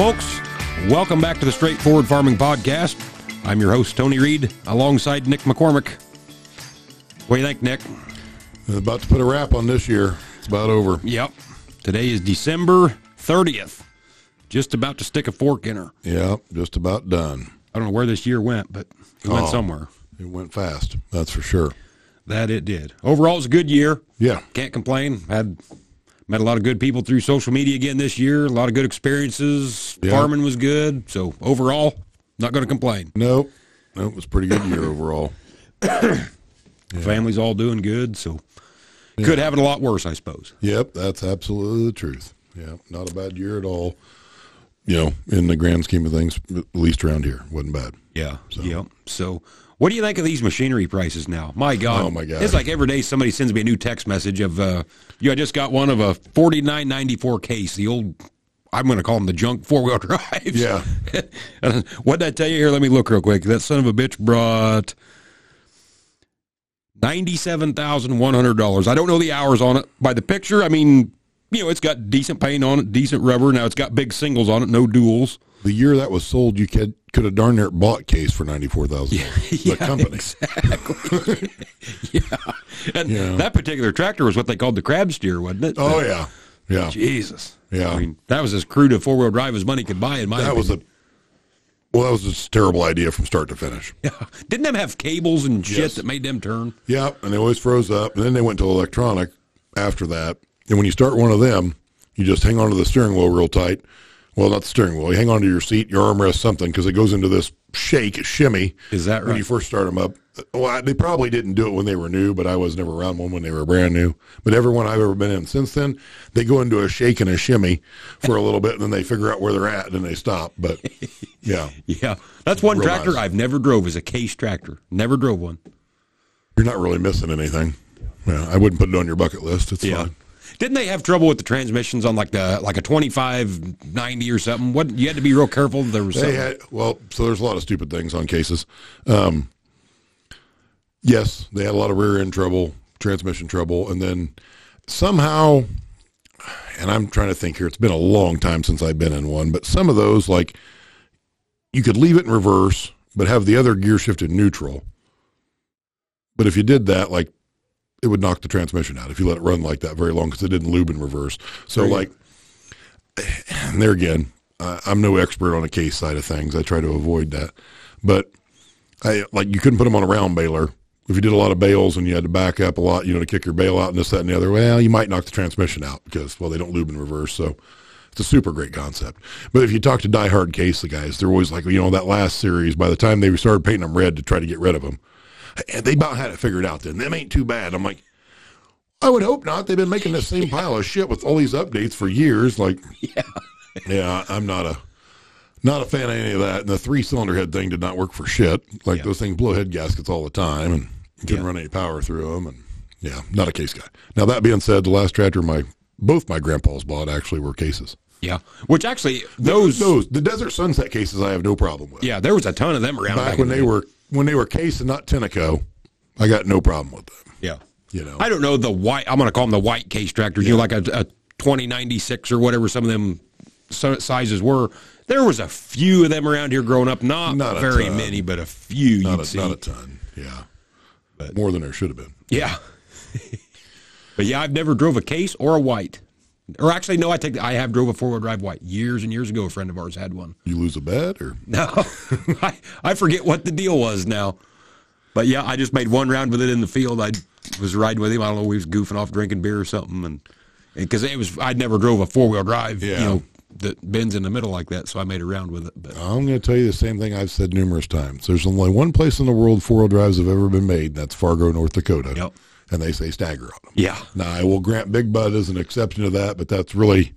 Folks. Welcome back to the Straightforward Farming Podcast. I'm your host, Tony Reed, alongside Nick McCormick. What do you think, Nick? About to put a wrap on this year. It's about over. Yep. Today is December 30th. Just about to stick a fork in her. Yep, just about done. I don't know where this year went, but it went Oh. somewhere. It went fast. That's for sure. That it did. Overall, it was a good year. Yeah. Can't complain. Had met a lot of good people through social media again this year. A lot of good experiences. Yeah. Farming was good. So overall, not going to complain. Nope. Nope. It was a pretty good year overall. Family's all doing good. So could have it a lot worse, I suppose. Yep, that's absolutely the truth. Yeah, not a bad year at all. You know, in the grand scheme of things, at least around here, wasn't bad. Yeah. Yep. So what do you think of these machinery prices now? My God. Oh, my God. It's like every day somebody sends me a new text message of uh yeah, I just got one of a forty nine ninety four case, the old I'm gonna call them the junk four wheel drives. Yeah. what did I tell you here? Let me look real quick. That son of a bitch brought ninety-seven thousand one hundred dollars. I don't know the hours on it. By the picture, I mean, you know, it's got decent paint on it, decent rubber. Now it's got big singles on it, no duals. The year that was sold, you could could have darn near bought case for ninety four thousand. the company. exactly. yeah, and Yeah. that particular tractor was what they called the crab steer, wasn't it? Oh yeah, yeah. Jesus. Yeah. I mean, that was as crude a four wheel drive as money could buy. In my That was a well, that was just a terrible idea from start to finish. yeah. Didn't them have cables and shit Yes. that made them turn? Yeah, and they always froze up, and then they went to electronic after that. And when you start one of them, you just hang onto the steering wheel real tight. Well, not the steering wheel. You hang onto your seat, your armrest, something, because it goes into this shake, shimmy. Is that When you first start them up. Well, I- they probably didn't do it when they were new, but I was never around one when they were brand new. But everyone I've ever been in since then, they go into a shake and a shimmy for a little bit, and then they figure out where they're at, and then they stop. But yeah, Yeah, that's one Real tractor. I've never drove. Is a case tractor. Never drove one. you're not really missing anything. Yeah, I wouldn't put it on your bucket list. It's fine. Didn't they have trouble with the transmissions on like the like a twenty five ninety or something? What you had to be real careful. There was They had well, so there's a lot of stupid things on cases. Um, yes, they had a lot of rear end trouble, transmission trouble, and then somehow, and I'm trying to think here. It's been a long time since I've been in one, but some of those like you could leave it in reverse, but have the other gear shifted neutral. But if you did that, like it would knock the transmission out if you let it run like that very long because it didn't lube in reverse. So Right. like, and there again, uh, I'm no expert on the case side of things. I try to avoid that, but I like you couldn't put them on a round baler. If you did a lot of bales and you had to back up a lot, you know, to kick your bale out and this, that, and the other, well, you might knock the transmission out because, well, they don't lube in reverse. So it's a super great concept. But if you talk to diehard case, the guys, they're always like, you know, that last series, by the time they started painting them red to try to get rid of them, they about had it figured out then. Them ain't too bad. I'm like, I would hope not. They've been making the same pile of shit with all these updates for years. Like, yeah, yeah, I'm not a not a fan of any of that. And the three cylinder head thing did not work for shit. Like Yeah. those things blow head gaskets all the time, and couldn't Yeah. run any power through them. And yeah, not a case guy. Now that being said, the last tractor my both my grandpas bought actually were cases. Yeah, which actually those. Those the Desert Sunset cases I have no problem with. Yeah, there was a ton of them around back in when the they day. were when they were case and not Tenneco, I got no problem with them. Yeah, You know, I don't know the white. I'm going to call them the white case tractors. You know, like a, a 2096 or whatever some of them sizes were. There was a few of them around here growing up. Not, Not very ton. many, but a few not you'd a, see. not a ton. Yeah, more than there should have been. Yeah. but yeah, I've never drove a case or a white. Or actually, no, I take. I have drove a four wheel drive white years and years ago. A friend of ours had one. You lose a bet or No, I, I forget what the deal was now. But yeah, I just made one round with it in the field. I was riding with him. I don't know, we was goofing off drinking beer or something, and because it was, I'd never drove a four wheel drive, Yeah. you know, that bends in the middle like that. So I made a round with it. But I'm going to tell you the same thing I've said numerous times. There's only one place in the world four wheel drives have ever been made, and that's Fargo, North Dakota. Yep. And they say stagger on them. yeah, Now, I will grant Big Bud is an exception to that, but that's really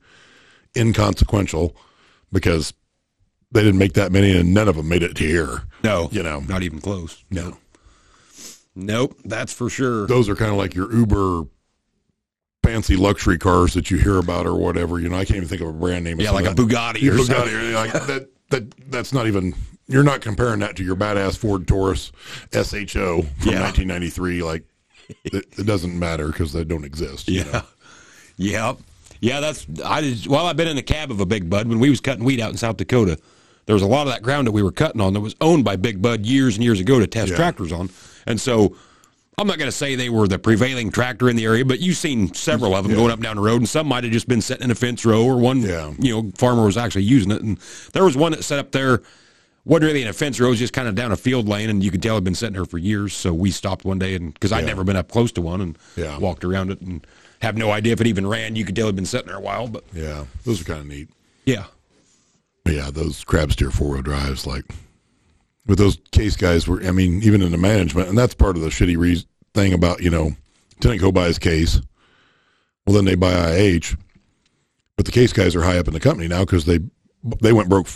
inconsequential because they didn't make that many and none of them made it to here. no, You know. not even close. No. Nope, that's for sure. Those are kind of like your Uber fancy luxury cars that you hear about or whatever. You know, I can't even think of a brand name. Yeah, like a. Bugatti or Bugatti, something. like that, that, that's not even, you're not comparing that to your badass Ford Taurus SHO from Yeah. 1993. Like, it, it doesn't matter because they don't exist. you know. Yeah. Yep. Yeah, that's I did, well. I've been in the cab of a Big Bud when we was cutting wheat out in South Dakota. There was a lot of that ground that we were cutting on that was owned by Big Bud years and years ago to test Yeah. tractors on, and so. I'm not going to say they were the prevailing tractor in the area, but you've seen several of them going up and down the road, and some might have just been sitting in a fence row, or one, Yeah. you know, farmer was actually using it. And there was one that set up there, wasn't really in a fence row, it was just kind of down a field lane, and you could tell it'd been sitting there for years. So we stopped one day, and because I'd Yeah. never been up close to one, and Yeah. walked around it, and have no idea if it even ran. You could tell it'd been sitting there a while, but Yeah, those are kind of neat. yeah, But yeah, those crab steer four wheel drives, like, but those case guys were, I mean, even in the management, and that's part of the shitty re- thing about, you know, Tenneco buys case. Well, then they buy IH, but the case guys are high up in the company now because they they went broke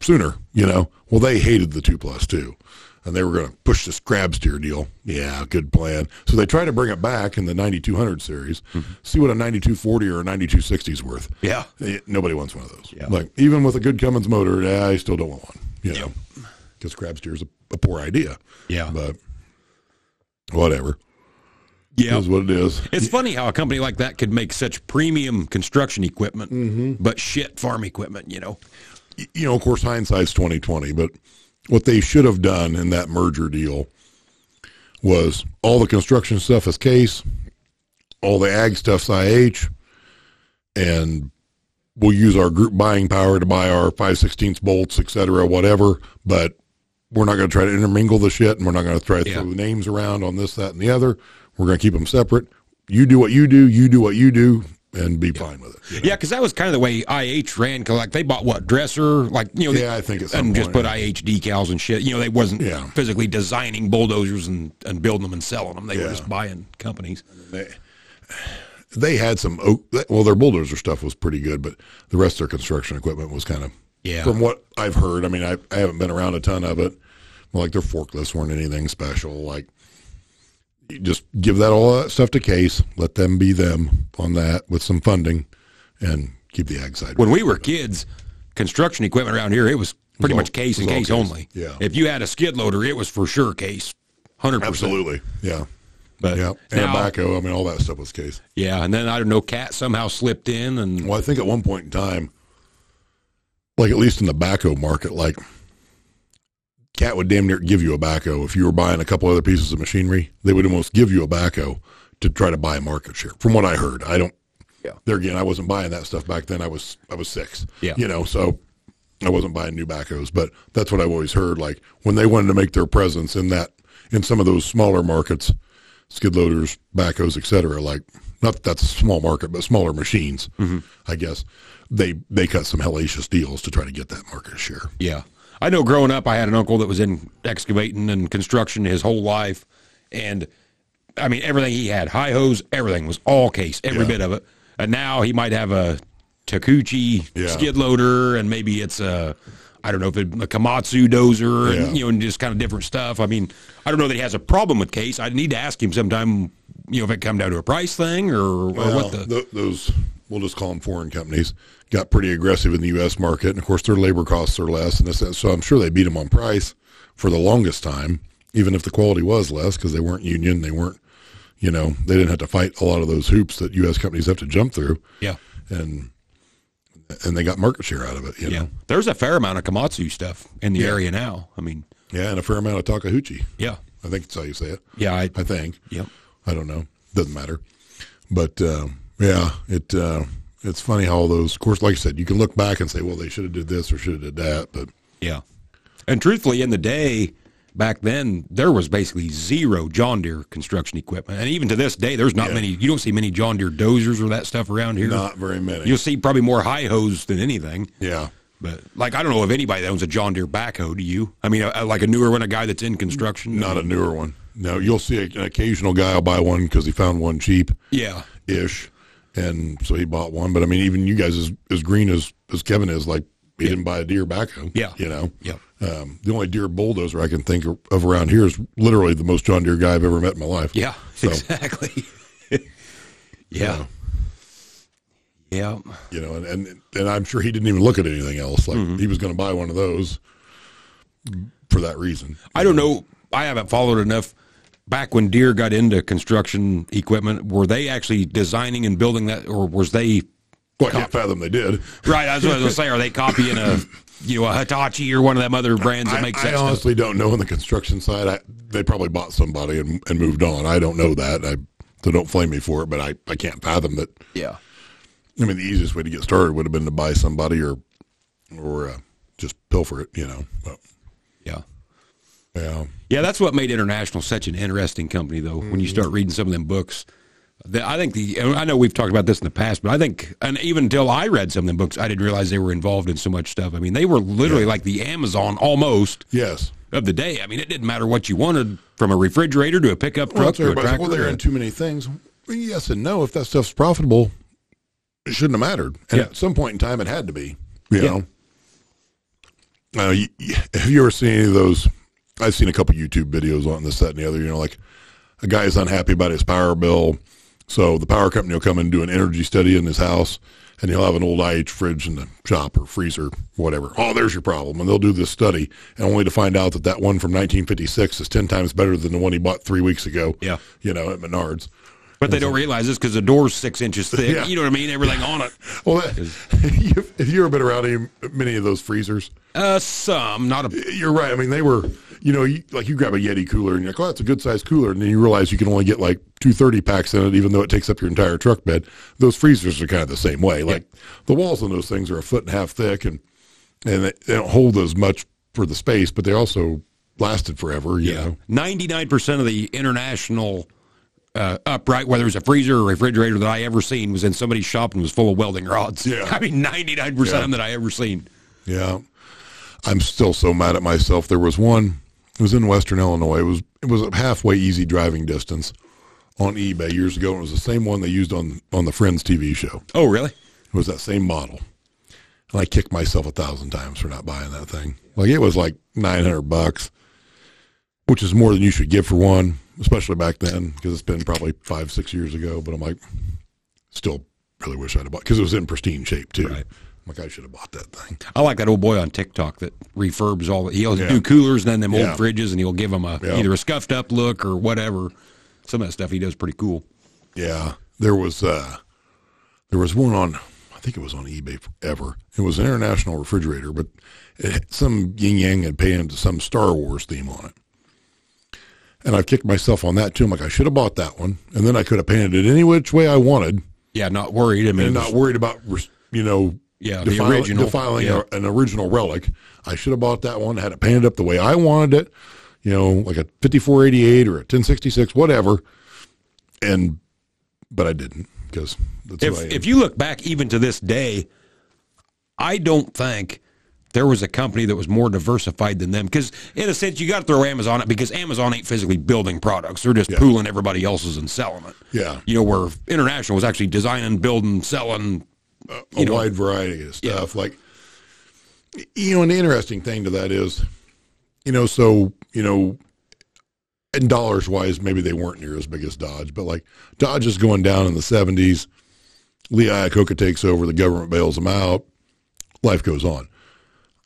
sooner, you know. Well, they hated the two plus two, and they were going to push this crab steer deal. Yeah, good plan. So they try to bring it back in the 9200 series. See what a 9240 or a 9260 is worth. yeah, Eh, Nobody wants one of those. Yeah. Like even with a good Cummins motor, yeah, I still don't want one. You know, because crab steer is a, a poor idea. yeah, But whatever, yeah. is what it is. It's funny how a company like that could make such premium construction equipment, Mm-hmm. but shit farm equipment. You know, You know, of course, hindsight's twenty twenty. But what they should have done in that merger deal was all the construction stuff is case, all the ag stuff's IH, and we'll use our group buying power to buy our five sixteenths bolts, et cetera, whatever. But we're not going to try to intermingle the shit, and we're not going to try to Yeah. throw names around on this, that, and the other. We're going to keep them separate. You do what you do, you do what you do, and be fine with it. you know? yeah, because that was kind of the way IH ran. Cause like they bought what dresser, like you know, Yeah, I think some and just point, put IH decals and shit. You know, they wasn't Yeah. physically designing bulldozers and, and building them and selling them. They Yeah. were just buying companies. they, they had some oak well their bulldozer stuff was pretty good but the rest of their construction equipment was kind of Yeah. from what i've heard i mean I, I haven't been around a ton of it like their forklifts weren't anything special like just give that all that stuff to case let them be them on that with some funding and keep the ag side When we were kids, construction equipment around here, it was pretty all- much case and case, case. only. Yeah. If you had a skid loader, it was for sure case, hundred percent. absolutely yeah But yeah and now- a backhoe i mean all that stuff was case Yeah, and then I don't know, cat somehow slipped in, and Well, I think at one point in time, like at least in the backhoe market, like Cat would damn near give you a backhoe if you were buying a couple other pieces of machinery. They would almost give you a backhoe to try to buy market share. From what I heard, I don't. Yeah. There again, I wasn't buying that stuff back then. I was I was six. Yeah. You know, so I wasn't buying new backhoes, but that's what I've always heard. Like when they wanted to make their presence in that in some of those smaller markets, skid loaders, backhoes, etc. Like not that that's a small market, but smaller machines. Mm-hmm. I guess they they cut some hellacious deals to try to get that market share. yeah. I know growing up, I had an uncle that was in excavating and construction his whole life, and I mean everything he had, high hose, everything was all case, every Yeah. bit of it. And now he might have a Takeuchi Yeah. skid loader, and maybe it's a I don't know if it's a Komatsu dozer, Yeah. and you know, and just kind of different stuff. I mean, I don't know that he has a problem with case. I need to ask him sometime, you know, if it come down to a price thing or, or Well, what the th- those we'll just call them foreign companies got pretty aggressive in the U.S. market, and of course their labor costs are less, and this, so I'm sure they beat them on price for the longest time, even if the quality was less because they weren't union, they weren't, you know, they didn't have to fight a lot of those hoops that U.S. companies have to jump through, yeah. and and they got market share out of it, you Yeah, know, there's a fair amount of Komatsu stuff in the area now. I mean, yeah, and a fair amount of Takeuchi. yeah, I think that's how you say it. yeah, I, I think. yeah, I don't know. Doesn't matter. But um, yeah, it uh, it's funny how all those. Of course, like I said, you can look back and say, well, they should have did this or should have did that. But yeah. And truthfully, in the day back then, there was basically zero John Deere construction equipment, and even to this day, there's not Yeah. many. You don't see many John Deere dozers or that stuff around here. not very many. You'll see probably more high hose than anything. yeah. But like, I don't know if anybody that owns a John Deere backhoe. Do you? I mean, a, like a newer one, a guy that's in construction. Not a newer one. No, you'll see an occasional guy will buy one because he found one cheap Yeah, ish, and so he bought one. But I mean, even you guys, as as green as as Kevin is, like he didn't buy a Deere backhoe. Yeah. you know. yeah, Um, the only Deere bulldozer I can think of around here is literally the most John Deere guy I've ever met in my life. yeah. So, Exactly. yeah. Yeah. you know, and, and and I'm sure he didn't even look at anything else. Like Mm-hmm. he was going to buy one of those for that reason. I don't know. I haven't followed enough. Back when Deere got into construction equipment, were they actually designing and building that, or was they Well, I can't fathom they did. right. I was going to say, are they copying a you know a Hitachi or one of them other brands that I, makes I that stuff? honestly don't know on the construction side. I, they probably bought somebody and, and moved on. I don't know that. I so don't flame me for it, but I, I can't fathom that. Yeah. I mean, the easiest way to get started would have been to buy somebody or or uh, just pilfer it, you know. But, Yeah. Yeah, Yeah, that's what made International such an interesting company, though. When you start reading some of them books, the, I think the I know we've talked about this in the past, but I think, and even until I read some of them books, I didn't realize they were involved in so much stuff. I mean, they were literally like the Amazon almost yes. of the day. I mean, it didn't matter what you wanted from a refrigerator to a pickup Well, truck that's to a tractor. well, they're in too many things. Yes and no. If that stuff's profitable, it shouldn't have mattered. And Yeah. at some point in time, it had to be. You Yeah. know. Uh, you- have you ever seen any of those? I've seen a couple YouTube videos on this, that, and the other. You know, like a guy is unhappy about his power bill, so the power company will come and do an energy study in his house, and he'll have an old IH fridge in the shop or freezer, whatever. Oh, there's your problem, and they'll do this study, and only to find out that that one from 1956 is ten times better than the one he bought three weeks ago. Yeah. you know, at Menards. But they don't realize this because the door's six inches thick. Yeah. You know what I mean? Everything on it. Well, that, you, if you ever been around any, many of those freezers, Uh, some, not a. you're right. I mean, they were, you know, you, like you grab a Yeti cooler and you're like, oh, that's a good sized cooler. And then you realize you can only get like 230 packs in it, even though it takes up your entire truck bed. Those freezers are kind of the same way. Like the walls on those things are a foot and a half thick and, and they, they don't hold as much for the space, but they also lasted forever, you know. Ninety-nine percent of the international uh, upright, whether it's a freezer or refrigerator that I ever seen, was in somebody's shop and was full of welding rods. Yeah. I mean, ninety-nine percent Yeah. of them that I ever seen. Yeah. I'm still so mad at myself. There was one, it was in Western Illinois. It was, it was a halfway easy driving distance on eBay years ago. And it was the same one they used on, on the Friends TV show. Oh, really? It was that same model. And I kicked myself a thousand times for not buying that thing. Like it was like 900 bucks, which is more than you should give for one, especially back then, because it's been probably five, six years ago. But I'm like, still really wish I'd have bought, because it was in pristine shape too. Right. Like, I should have bought that thing. I like that old boy on TikTok that refurbs all. The, he'll Yeah. do coolers and then them Yeah. old fridges, and he'll give them a Yeah. either a scuffed up look or whatever. Some of that stuff he does pretty cool. Yeah, there was uh, there was one on I think it was on eBay forever. It was an international refrigerator, but it had some yin yang had painted some Star Wars theme on it. And I've kicked myself on that too. I'm like, I should have bought that one, and then I could have painted it any which way I wanted, Yeah, not worried. I mean, and not worried about you know, Yeah, the defile- original. defiling Yeah. a, an original relic. I should have bought that one, had it painted up the way I wanted it, you know, like a 5488 or a 1066, whatever. And but I didn't because that's who I if if you look back even to this day, I don't think there was a company that was more diversified than them. Because in a sense, you got to throw Amazon at because Amazon ain't physically building products; they're just pooling everybody else's and selling it. Yeah. you know where International was actually designing, building, selling. A wide variety of stuff. Like, you know, and the interesting thing to that is, you know, so, you know, in dollars wise, maybe they weren't near as big as Dodge, but like Dodge is going down in the 70s. Lee Iacocca takes over, the government bails them out. Life goes on.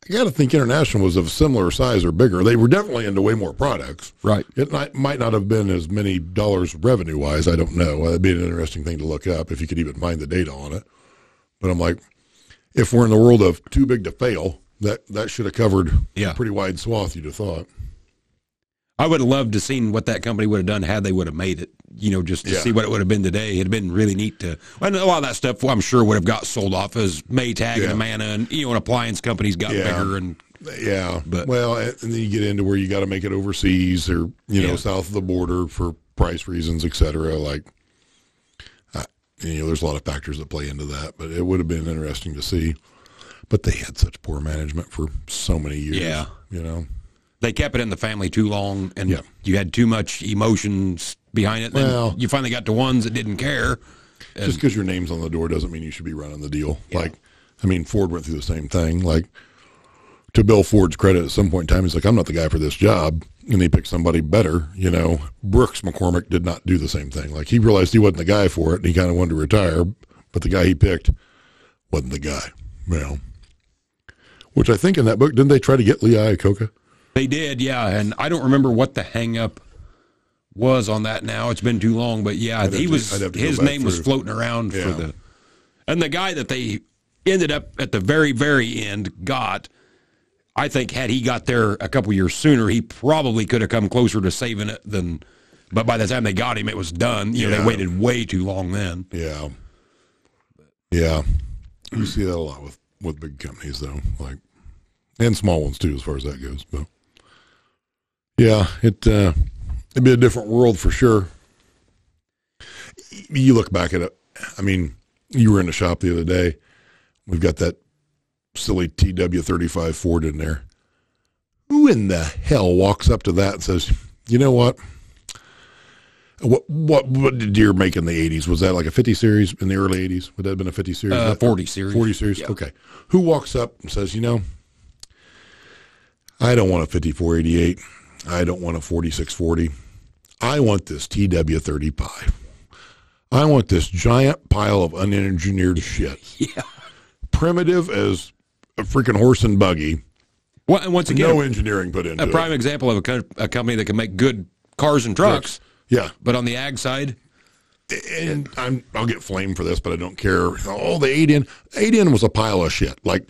I got to think International was of similar size or bigger. They were definitely into way more products. Right. It might, might not have been as many dollars revenue wise. I don't know. That'd be an interesting thing to look up if you could even find the data on it. But I'm like, if we're in the world of too big to fail, that that should have covered Yeah. a pretty wide swath. You'd have thought. I would have loved to seen what that company would have done had they would have made it. You know, just to Yeah. see what it would have been today. It'd have been really neat to. And a lot of that stuff, I'm sure, would have got sold off as Maytag Yeah. and Amana, and you know, and appliance companies got Yeah. bigger and Yeah, But- well, and then you get into where you got to make it overseas or you know south of the border for price reasons, et cetera. Like, you know, there's a lot of factors that play into that. But it would have been interesting to see. But they had such poor management for so many years. Yeah. you know. they kept it in the family too long, and Yeah. you had too much emotions behind it. Then Well- you finally got to ones that didn't care. Just because your name's on the door doesn't mean you should be running the deal. Like, I mean, Ford went through the same thing. Like, to Bill Ford's credit, at some point in time, he's like, I'm not the guy for this job. And he picked somebody better. You know, Brooks McCormick did not do the same thing. Like, he realized he wasn't the guy for it and he kind of wanted to retire, but the guy he picked wasn't the guy. You know, which I think in that book, didn't they try to get Lee Iacocca? They did, yeah, and I don't remember what the hang up was on that. Now it's been too long, but yeah, he to- was I'd have to go his name was floating around for the. And the guy that they ended up at the very, very end got, I think, had he got there a couple years sooner, he probably could have come closer to saving it than. But by the time they got him, it was done. You know, Yeah. they waited way too long then. Yeah. Yeah. You see that a lot with, with big companies though, like and small ones too, as far as that goes. But yeah, it uh it'd be a different world for sure. You look back at it. I mean, you were in the shop the other day. We've got that silly TW thirty five Ford in there. Who in the hell walks up to that and says, "You know what? What what what did Deere make in the eighties? Was that like a fifty series in the early eighties? Would that have been a fifty series? Uh, 40 series. Forty series. Yeah. Okay. Who walks up and says, you know, I don't want a fifty four eighty eight. I don't want a forty six forty. I want this TW thirty pi. I want this giant pile of unengineered shit. Yeah. Primitive as a freaking horse and buggy. Well, and once again, No engineering put into a prime it. example of a, co- a company that can make good cars and trucks, Yeah. but on the ag side, and I'm I'll get flamed for this, but I don't care. All the eight in eight in was a pile of shit. Like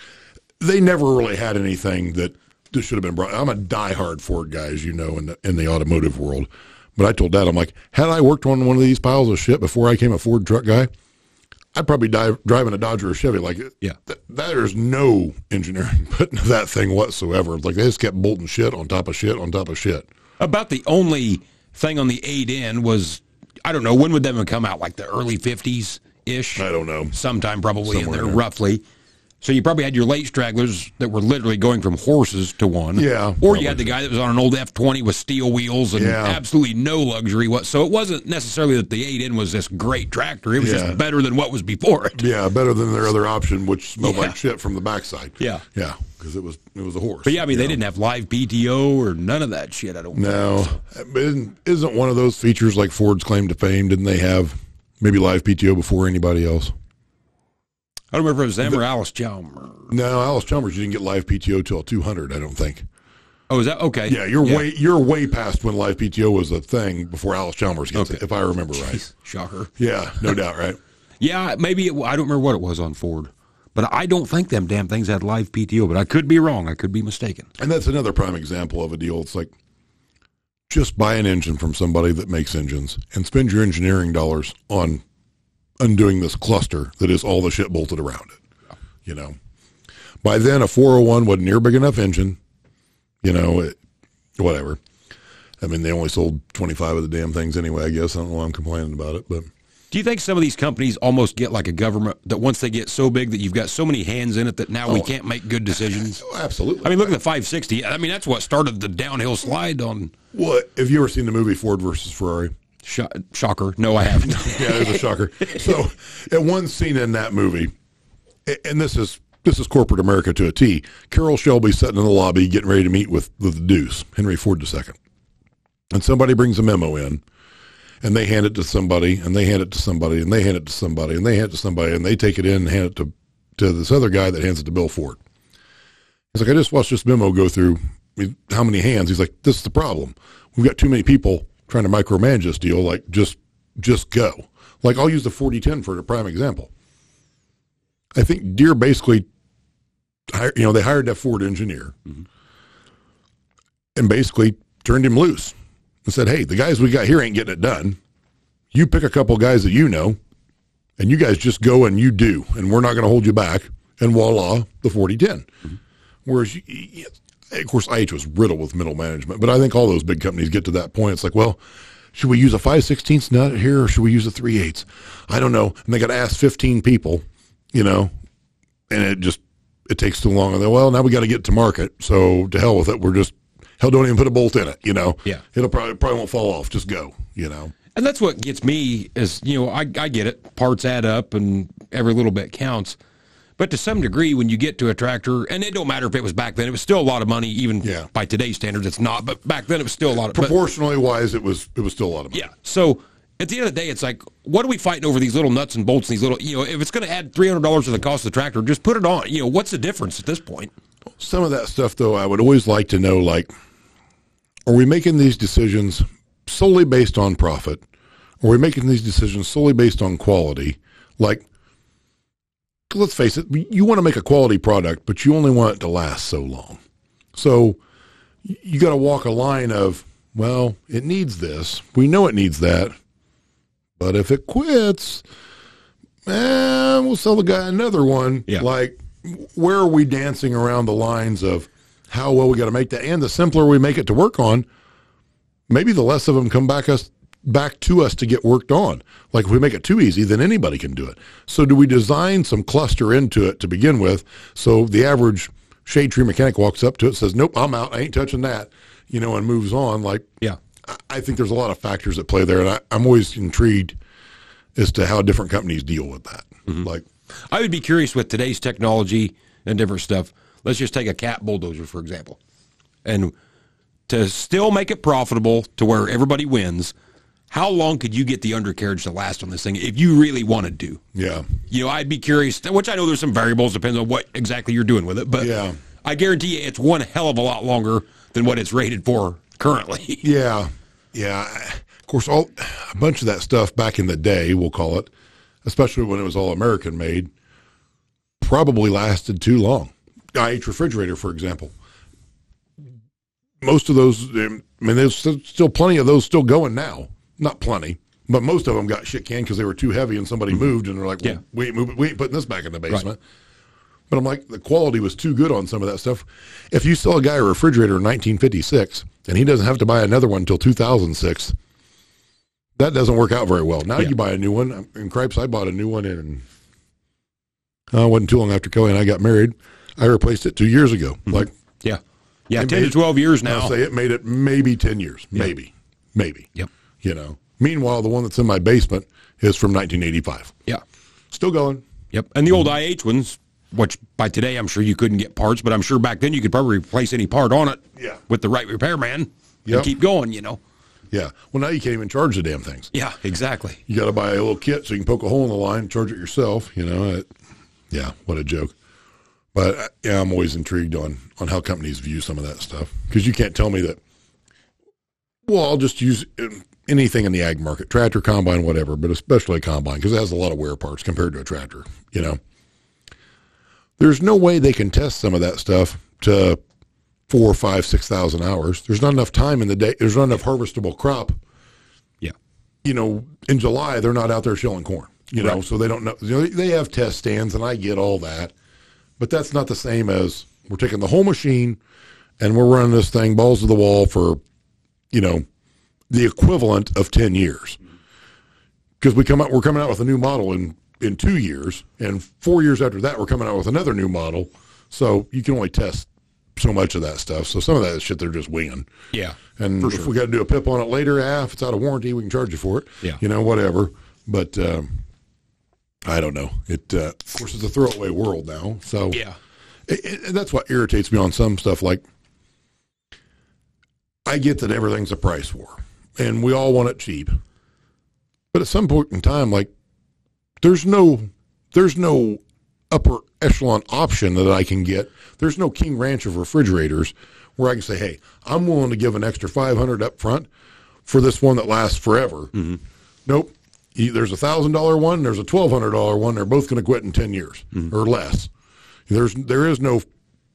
they never really had anything that this should have been brought. I'm a diehard Ford guy, as you know, in the in the automotive world. But I told Dad, I'm like, had I worked on one of these piles of shit before I came a Ford truck guy, I'd probably die driving a Dodge or Chevy. Like, Yeah. th- there's no engineering put into that thing whatsoever. Like they just kept bolting shit on top of shit on top of shit. about the only thing on the 8N was, I don't know, when would that have come out? Like the early 50s ish? I don't know. Sometime probably in there, in there. roughly. So you probably had your late stragglers that were literally going from horses to one. Yeah, Or probably. you had the guy that was on an old F 20 with steel wheels and Yeah. absolutely no luxury. What? So it wasn't necessarily that the 8N was this great tractor. It was Yeah. just better than what was before it. Yeah, better than their other option, which smelled Yeah. like shit from the backside. Yeah. yeah, because it was it was a horse. But yeah, I mean, they know? didn't have live PTO or none of that shit. I don't No, isn't, isn't one of those features like Ford's claim to fame? Didn't they have maybe live PTO before anybody else? I don't remember if it was them or Allis-Chalmers. No, Allis-Chalmers, you didn't get live PTO till 200, I don't think. Oh, is that okay? Yeah, you're way you're way past when live PTO was a thing before Allis-Chalmers gets it, Okay. if I remember right. Shocker. Yeah, no doubt, right? Yeah, maybe it, I don't remember what it was on Ford, but I don't think them damn things had live PTO. But I could be wrong. I could be mistaken. And that's another prime example of a deal. It's like just buy an engine from somebody that makes engines and spend your engineering dollars on undoing this cluster that is all the shit bolted around it. You know, by then a 401 wasn't near big enough engine. You know, it, whatever. I mean, they only sold 25 of the damn things anyway, I guess. I don't know why I'm complaining about it, but Do you think some of these companies almost get like a government that once they get so big that you've got so many hands in it that now we oh. can't make good decisions? oh, absolutely. I mean, look at the 560. I mean, that's what started the downhill slide on. what have you ever seen the movie Ford versus Ferrari? Sh- shocker. No, I haven't. yeah, there's a shocker. So, at one scene in that movie, and this is this is corporate America to a T. Carroll Shelby sitting in the lobby getting ready to meet with, the Deuce, Henry Ford II, and somebody brings a memo in, and they hand it to somebody, and they hand it to somebody, and they hand it to somebody, and they hand it to somebody, and they take it in and hand it to to this other guy that hands it to Bill Ford. He's like, I just watched this memo go through. How many hands? He's like, this is the problem. We've got too many people trying to micromanage this deal. Like, just just go. Like, I'll use the 4010 for a prime example. I think Deere basically, hi- you know, they hired that Ford engineer and basically turned him loose and said, hey, the guys we got here ain't getting it done. You pick a couple guys that you know, and you guys just go and you do, and we're not going to hold you back. And voila, the 4010. Whereas, you, you- of course, IH was riddled with middle management, but I think all those big companies get to that point. It's like, well, should we use a 5 16th nut here or should we use a 3 8 I don't know. And they got to ask 15 people, you know, and it just, it takes too long. And then, well, now we got to get to market. So to hell with it. We're just, hell, don't even put a bolt in it, you know? Yeah. It'll probably, probably won't fall off. Just go, you know? And that's what gets me is, you know, I, I get it. Parts add up and every little bit counts. But to some degree, when you get to a tractor, and it don't matter if it was back then, it was still a lot of money, even Yeah. by today's standards, it's not. But back then, it was still a lot of but- Proportionally wise, it was, it was still a lot of money. Yeah. So at the end of the day, it's like, what are we fighting over these little nuts and bolts and these little, you know, if it's going to add $300 to the cost of the tractor, just put it on. You know, what's the difference at this point? Some of that stuff, though, I would always like to know like, are we making these decisions solely based on profit? Or are we making these decisions solely based on quality? Like, let's face it, you want to make a quality product, but you only want it to last so long. So you got to walk a line of, well, it needs this. We know it needs that. But if it quits, eh, we'll sell the guy another one. Yeah. Like, where are we dancing around the lines of how well we got to make that? And the simpler we make it to work on, maybe the less of them come back us back to us to get worked on. Like if we make it too easy, then anybody can do it. So do we design some cluster into it to begin with? So the average shade tree mechanic walks up to it, says, "Nope, I'm out. I ain't touching that," you know, and moves on. Like, Yeah. I- think there's a lot of factors that play there, and I, I'm always intrigued as to how different companies deal with that. Mm-hmm. Like, I would be curious with today's technology and different stuff. Let's just take a cat bulldozer, for example. And to still make it profitable to where everybody wins, how long could you get the undercarriage to last on this thing if you really wanted to? yeah, You know, I'd be curious, which I know there's some variables, depends on what exactly you're doing with it, but Yeah. I guarantee you it's one hell of a lot longer than what it's rated for currently. Yeah, yeah. Of course, all a bunch of that stuff back in the day, we'll call it, especially when it was all American made, probably lasted too long. IH refrigerator, for example. Most of those, I mean, there's still plenty of those still going now. Not plenty, but most of them got shit canned because they were too heavy and somebody moved and they're like, well, Yeah. we ain't moving, we ain't putting this back in the basement. But I'm like, the quality was too good on some of that stuff. If you sell a guy a refrigerator in 1956 and he doesn't have to buy another one until 2006, that doesn't work out very well. Now Yeah. you buy a new one. In Cripes, I bought a new one in, uh, wasn't too long after Kelly and I got married. I replaced it two years ago. Like, Yeah. Yeah, It 10 to 12 years now. I'll say it made it maybe 10 years. Maybe. Maybe. Yep. You know, meanwhile, the one that's in my basement is from 1985. Yeah. Still going. Yep. And the old IH ones, which by today I'm sure you couldn't get parts, but I'm sure back then you could probably replace any part on it Yeah. with the right repairman Yep. and keep going, you know. Yeah. Well, now you can't even charge the damn things. Yeah, exactly. You got to buy a little kit so you can poke a hole in the line, and charge it yourself. You know, it, yeah, what a joke. But uh, yeah, I'm always intrigued on on how companies view some of that stuff because you can't tell me that. Well, I'll just use um, anything in the ag market, tractor, combine, whatever, but especially a combine because it has a lot of wear parts compared to a tractor. You know, there's no way they can test some of that stuff to four, five, six thousand hours. There's not enough time in the day. There's not enough harvestable crop Yeah. you know, in July they're not out there shelling corn. You know, so they don't know. You know, They have test stands, and I get all that, but that's not the same as we're taking the whole machine and we're running this thing balls to the wall for, you know, the equivalent of ten years. Because we come out, we're coming out with a new model in in two years, and four years after that, we're coming out with another new model. So you can only test so much of that stuff. So some of that shit they're just winging. Yeah. And if sure. we got to do a PIP on it later, ah, if it's out of warranty, we can charge you for it. Yeah. You know, whatever. But um, I don't know. It uh, of course it's a throwaway world now. So Yeah. it, it, that's what irritates me on some stuff. Like I get that everything's a price war, and we all want it cheap. But at some point in time, like there's no there's no upper echelon option that I can get. There's no King Ranch of refrigerators where I can say, "Hey, I'm willing to give an extra 500 up front for this one that lasts forever." Mm-hmm. Nope. There's a thousand dollar one. There's a twelve hundred dollar one. They're both going to quit in ten years mm-hmm. or less. There's there is no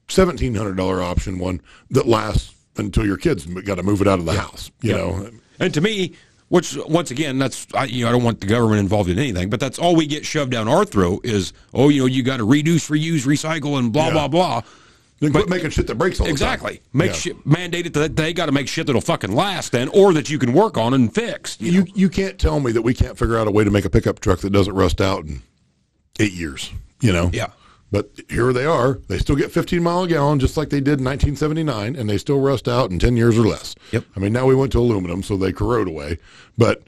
seventeen hundred dollar option one that lasts until your kids got to move it out of the house. You Yeah. know, And to me, which once again, that's I, you know I don't want the government involved in anything, but that's all we get shoved down our throat is oh you know you got to reduce, reuse, recycle, and blah Yeah. blah blah. then quit making shit that breaks all the Exactly. Make Yeah. shit mandate it that they got to make shit that'll fucking last then, or that you can work on and fix. You, You know? you can't tell me that we can't figure out a way to make a pickup truck that doesn't rust out in eight years. You know. Yeah. But here they are. They still get 15 mile a gallon, just like they did in 1979, and they still rust out in 10 years or less. Yep. I mean, now we went to aluminum, so they corrode away, but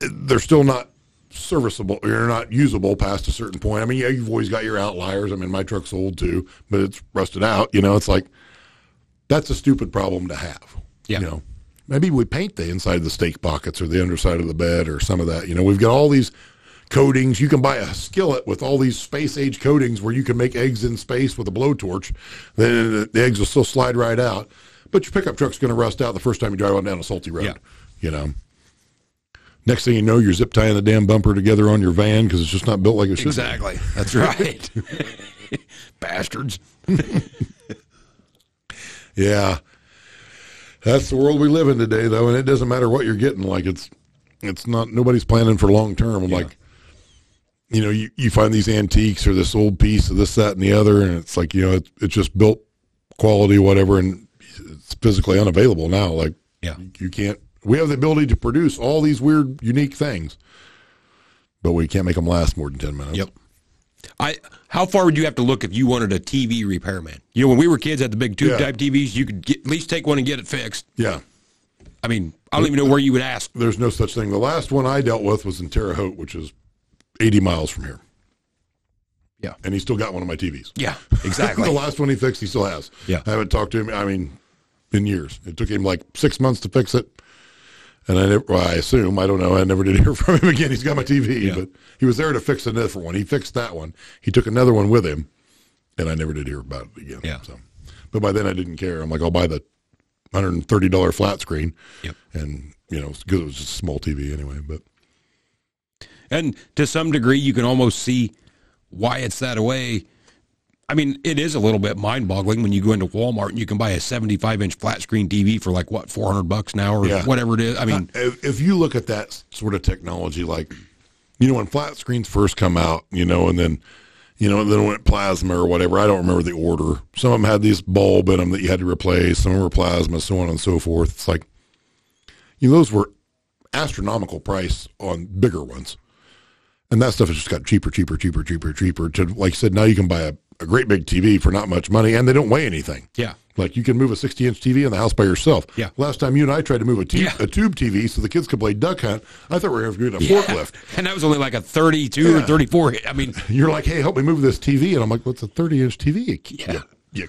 they're still not serviceable. They're not usable past a certain point. I mean, yeah, you've always got your outliers. I mean, my truck's old too, but it's rusted out. You know, it's like that's a stupid problem to have. Yeah. You know, maybe we paint the inside of the stake pockets or the underside of the bed or some of that. You know, we've got all these coatings. You can buy a skillet with all these space age coatings where you can make eggs in space with a blowtorch. Then the- eggs will still slide right out. But your pickup truck's going to rust out the first time you drive on down a salty road. Yeah. You know. Next thing you know, you're zip tying the damn bumper together on your van because it's just not built like it should. be. Exactly. That's right. Bastards. Yeah, that's the world we live in today, though, and it doesn't matter what you're getting. Like it's, it's not nobody's planning for long term. Like, you know, you, you find these antiques or this old piece of this, that, and the other, and it's like you know, it, it's just built quality, whatever, and it's physically unavailable now. Like, Yeah. you, you can't. We have the ability to produce all these weird, unique things, but we can't make them last more than ten minutes. Yep. I how far would you have to look if you wanted a TV repairman? You know, when we were kids, had the big tube Yeah. type TVs, you could get, at least take one and get it fixed. Yeah. I mean, I don't even know where you would ask. There's no such thing. The last one I dealt with was in Terre Haute, which is 80 miles from here. Yeah. And he still got one of my TVs. Yeah, exactly. the last one he fixed, he still has. Yeah. I haven't talked to him, I mean, in years. It took him like six months to fix it. And I never, well, I assume, I don't know, I never did hear from him again. He's got my TV, Yeah. but he was there to fix another one. He fixed that one. He took another one with him, and I never did hear about it again. Yeah. So, but by then I didn't care. I'm like, I'll buy the $130 flat screen. Yep. And, you know, because it was just a small TV anyway. But And to some degree, you can almost see why it's that way. I mean, it is a little bit mind boggling when you go into Walmart and you can buy a 75 inch flat screen TV for like, what, 400 bucks now or Yeah. whatever it is. I mean, if, if you look at that sort of technology, like you know when flat screens first come out, you know, and then you know, and then it went plasma or whatever. I don't remember the order. Some of them had these bulb in them that you had to replace. Some were plasma, so on and so forth. It's like you know, those were astronomical price on bigger ones, and that stuff has just got cheaper, cheaper, cheaper, cheaper, cheaper. To like I said, now you can buy a, a great big TV for not much money, and they don't weigh anything. yeah. Like you can move a 60 inch TV in the house by yourself. Yeah. Last time you and I tried to move a, t- Yeah. a tube TV so the kids could play duck hunt, I thought we were going to get a forklift. And that was only like a 32 or 34. I mean, You're like, hey, help me move this TV, and I'm like, what's a 30 inch TV? You, Yeah. you,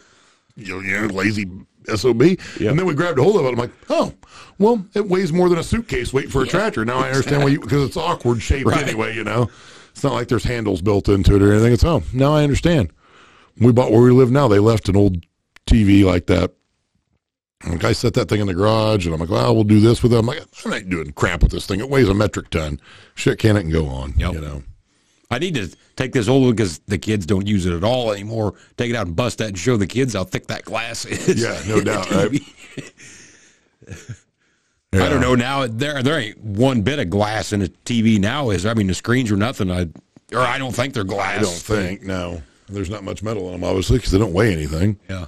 you, you lazy sob. And then we grabbed a hold of it. I'm like, oh, well, it weighs more than a suitcase waiting for a tractor. Now I understand why you because it's awkward shaped Right. anyway. You know, it's not like there's handles built into it or anything. It's oh, now I understand. We bought where we live now. They left an old TV like that. Like I set that thing in the garage, and I'm like, well, we'll do this with it. I'm like, I'm not doing crap with this thing. It weighs a metric ton. Shit, can it and go on? Yep. You know. I need to take this old one because the kids don't use it at all anymore. Take it out and bust that and show the kids how thick that glass is. Yeah, no doubt, right? I don't know now. There, there ain't one bit of glass in a TV now. Is? I mean, the screens are nothing. I, or I don't think they're glass. I don't think no. There's not much metal in them, obviously, because they don't weigh anything. Yeah,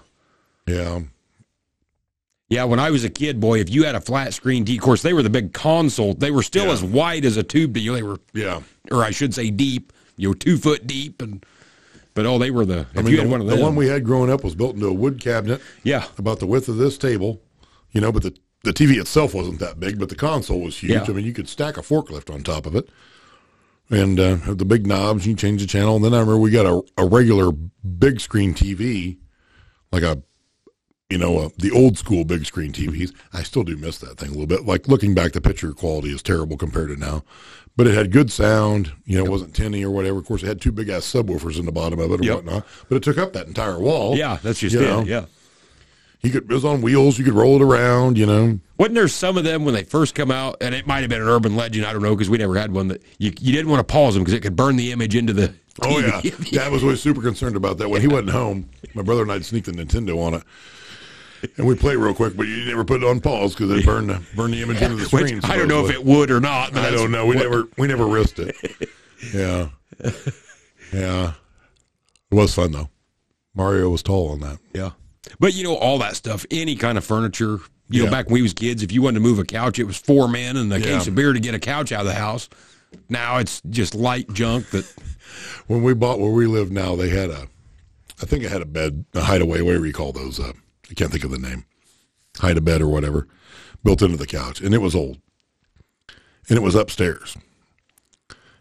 Yeah, yeah. When I was a kid, boy, if you had a flat screen TV, of course they were the big console. They were still Yeah. as wide as a tube. But you know, they were, yeah. or I should say, deep. You know, two foot deep, and but oh, they were the. If I mean, you the, had one of the one we had growing up was built into a wood cabinet, yeah, about the width of this table. You know, but the the TV itself wasn't that big, but the console was huge. Yeah. I mean, you could stack a forklift on top of it, and uh, have the big knobs. You change the channel, and then I remember we got a, a regular big screen TV, like a you know, uh, the old school big screen TVs. I still do miss that thing a little bit. Like looking back, the picture quality is terrible compared to now, but it had good sound. You know, it wasn't tinny or whatever. Of course, it had two big ass subwoofers in the bottom of it or Yep. whatnot, but it took up that entire wall. yeah. That's just it. know. Yeah. You could, it was on wheels. You could roll it around, you know. Wasn't there some of them when they first come out, and it might have been an urban legend, I don't know, because we never had one that you, you didn't want to pause them because it could burn the image into the Oh, yeah. Dad was always super concerned about that. When he wasn't home, my brother and I'd sneak the Nintendo on it. And we'd play real quick, but you never put it on pause because it burned the, burn the image into the Which screen. I don't know if it would or not. But I don't know. We what- never we never risked it. Yeah, yeah. It was fun though. Mario was tall on that. Yeah. But you know, all that stuff, any kind of furniture, you Yeah. know, back when we was kids, if you wanted to move a couch, it was four men and a Yeah. case of beer to get a couch out of the house. Now it's just light junk that When we bought where we live now, they had a, I think it had a bed, a hideaway, whatever you call those. Uh, I can't think of the name, hide a bed or whatever, built into the couch, and it was old, and it was upstairs.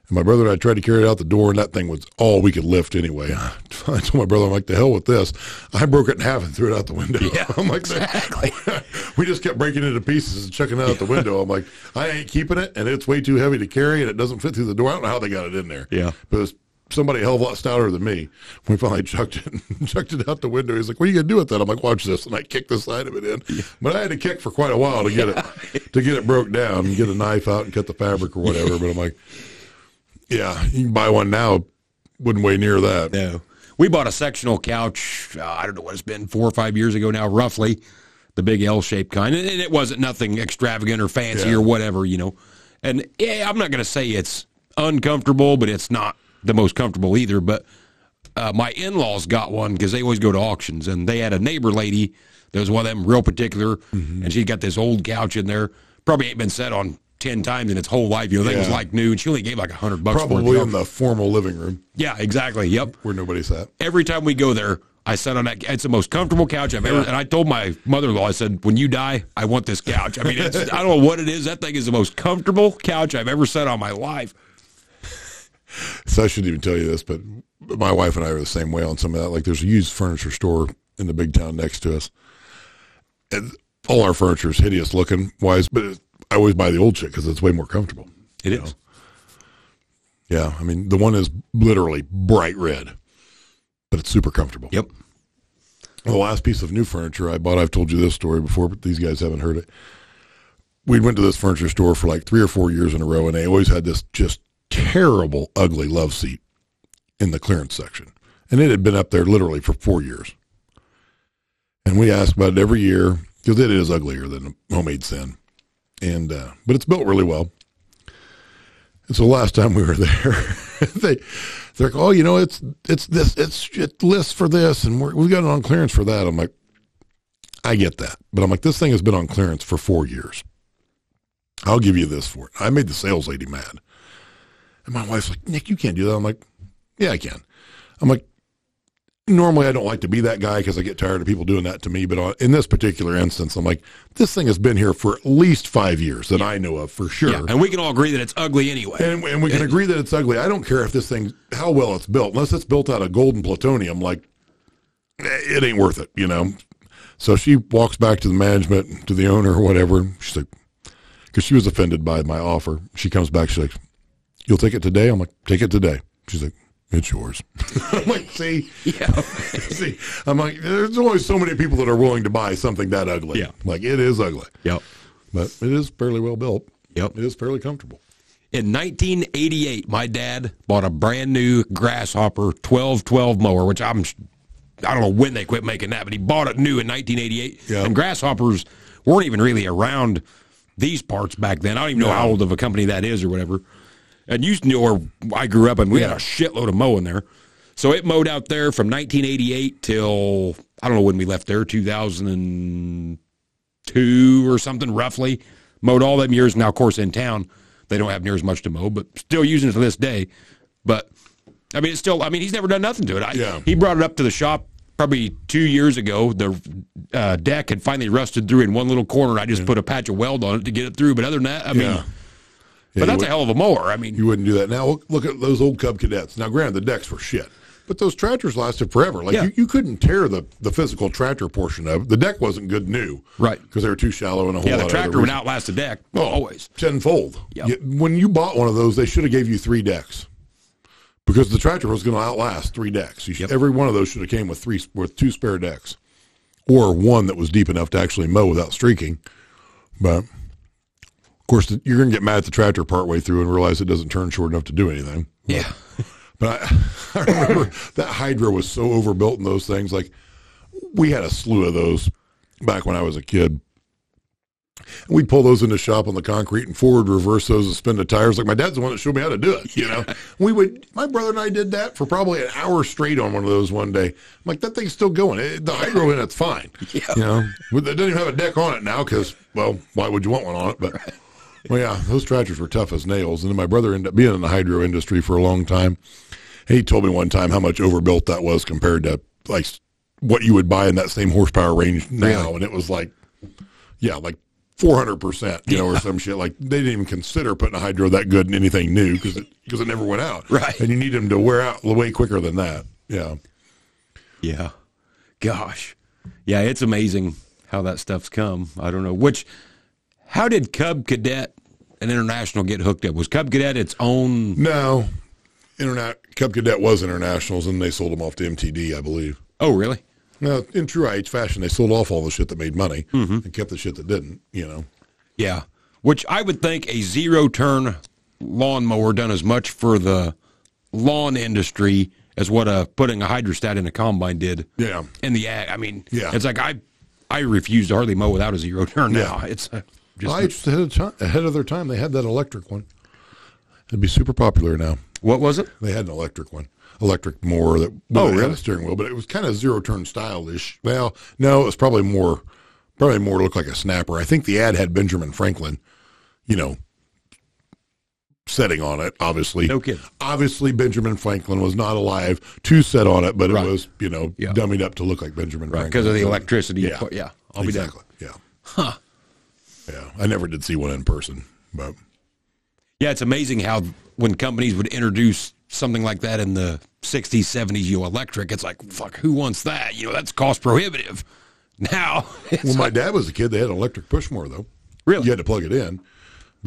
And my brother and I tried to carry it out the door, and that thing was all we could lift anyway. I told my brother, I'm like, the hell with this. I broke it in half and threw it out the window. Yeah, I'm like, exactly. we just kept breaking it into pieces and chucking it out the window. I'm like, I ain't keeping it, and it's way too heavy to carry, and it doesn't fit through the door. I don't know how they got it in there. Yeah. But it was somebody a hell of a lot stouter than me. We finally chucked it, chucked it out the window. He's like, "What are you gonna do with that?" I'm like, "Watch this," and I kicked the side of it in. But I had to kick for quite a while to get it to get it broke down and get a knife out and cut the fabric or whatever. But I'm like, "Yeah, you can buy one now. Wouldn't weigh near that." No. We bought a sectional couch, uh, I don't know what it's been, four or five years ago now, roughly, the big L shaped kind. And it wasn't nothing extravagant or fancy Yeah. or whatever, you know. And yeah, I'm not going to say it's uncomfortable, but it's not the most comfortable either. But uh, my in laws got one because they always go to auctions, and they had a neighbor lady that was one of them real particular, Mm-hmm. and she got this old couch in there. Probably ain't been set on 10 times in its whole life. You know, thing was like new, and she only gave like a hundred bucks for Probably it. in the formal living room Yeah, exactly. Yep where nobody sat. every time we go there, I sat on that. It's the most comfortable couch I've ever. And I told my mother-in-law, I said, "When you die, I want this couch." I mean, it's, I don't know what it is. That thing is the most comfortable couch I've ever sat on in my life. So I shouldn't even tell you this, but my wife and I are the same way on some of that. Like there's a used furniture store in the big town next to us. And all our furniture is hideous looking wise, but I always buy the old shit because it's way more comfortable. It is. Yeah. I mean, the one is literally bright red, but it's super comfortable. Yep. The last piece of new furniture I bought, I've told you this story before, but these guys haven't heard it. We went to this furniture store for like three or four years in a row, and they always had this just terrible, ugly love seat in the clearance section. And it had been up there literally for four years. And we ask about it every year because it is uglier than a homemade sin. And, uh, but it's built really well. And so last time we were there, they they're like, oh, you know, it's it's this it's it lists for this, and we got it on clearance for that. I'm like, I get that, but I'm like, this thing has been on clearance for four years. I'll give you this for it. I made the sales lady mad, and my wife's like, Nick, you can't do that. I'm like, yeah, I can. I'm like, normally I don't like to be that guy because I get tired of people doing that to me, but in this particular instance, I'm like, this thing has been here for at least five years that I know of for sure. Yeah. And we can all agree that it's ugly anyway. And, and we can agree that it's ugly. I don't care if this thing, how well it's built, unless it's built out of gold and plutonium, like, eh, it ain't worth it, you know? So she walks back to the management, to the owner or whatever. She's like, because she was offended by my offer. She comes back, she's like, you'll take it today? I'm like, take it today. She's like, it's yours. I'm like, see, yeah. see, I'm like, there's only so many people that are willing to buy something that ugly. Yeah. Like, it is ugly, Yep. but it is fairly well built. Yep. It is fairly comfortable. In 1988, my dad bought a brand new Grasshopper 1212 mower, which I'm I don't know when they quit making that, but he bought it new in 1988. Yeah. And Grasshoppers weren't even really around these parts back then. I don't even know No. how old of a company that is or whatever. And you know where I grew up, and we had a shitload of mowing there. So it mowed out there from 1988 till I don't know when we left there, 2002 or something roughly. Mowed all them years. Now, of course, in town they don't have near as much to mow, but still using it to this day. But I mean, it's still. I mean, he's never done nothing to it. I, Yeah. He brought it up to the shop probably two years ago. The uh, deck had finally rusted through in one little corner. I just put a patch of weld on it to get it through. But other than that, I mean, Yeah. but that's a hell of a mower. I mean, You wouldn't do that. Now look, look at those old Cub Cadets. Now, granted, the decks were shit, but those tractors lasted forever. Like Yeah. you, you couldn't tear the, the physical tractor portion of it. The deck wasn't good new, Right. Because they were too shallow and a whole yeah, the tractor would outlast the deck Oh, always. tenfold. Yep. You- when you bought one of those, they should have gave you three decks because the tractor was going to outlast three decks. You should, Yep. Every one of those should have came with three with two spare decks, or one that was deep enough to actually mow without streaking. But course, the, you're going to get mad at the tractor partway through and realize it doesn't turn short enough to do anything. Yeah. But I, I remember that hydro was so overbuilt in those things. Like we had a slew of those back when I was a kid. And we'd pull those in the shop on the concrete and forward reverse those and spin the tires. Like my dad's the one that showed me how to do it. You know, we would. My brother and I did that for probably an hour straight on one of those one day. I'm like, that thing's still going. It, the hydro in it's fine. Yeah. You know, it doesn't even have a deck on it now because, well, why would you want one on it? But well, yeah, those tractors were tough as nails. And then my brother ended up being in the hydro industry for a long time. He told me one time how much overbuilt that was compared to like what you would buy in that same horsepower range now, and it was like, yeah, like four hundred percent, you know, or some shit. Like they didn't even consider putting a hydro that good in anything new because it because it never went out, Right. And you need them to wear out way quicker than that. Yeah, Yeah. Gosh. Yeah, it's amazing how that stuff's come. I don't know. Which, how did Cub Cadet and International get hooked up? Was Cub Cadet its own? no, Internet Cub Cadet was internationals, and they sold them off to MTD, I believe. Oh, really? Now, in true IH fashion, they sold off all the shit that made money and kept the shit that didn't. You know. Yeah. Which I would think a zero turn lawnmower done as much for the lawn industry as what uh, putting a hydrostat in a combine did. Yeah. In the ag. I mean, Yeah. it's like I I refuse to hardly mow without a zero turn now. It's uh, just ahead of, time, ahead of their time. They had that electric one. It'd be super popular now. what was it? They had an electric one, electric mower that Oh, it had really? a steering wheel, but it was kind of zero turn stylish. Well, no, it was probably more, probably more looked like a snapper. I think the ad had Benjamin Franklin, you know, setting on it. Obviously, No kidding. Obviously, Benjamin Franklin was not alive to set on it, but Right. it was you know Yeah. dummied up to look like Benjamin Right, Franklin because of the electricity. Yeah, Yeah, I'll be exactly. Yeah, huh? Yeah, I never did see one in person, but Yeah, it's amazing how when companies would introduce something like that in the 60s, 70s, you know, electric, it's like, fuck, who wants that? You know, that's cost prohibitive. Now, When my dad was a kid, they had an electric push mower though. Really? You had to plug it in.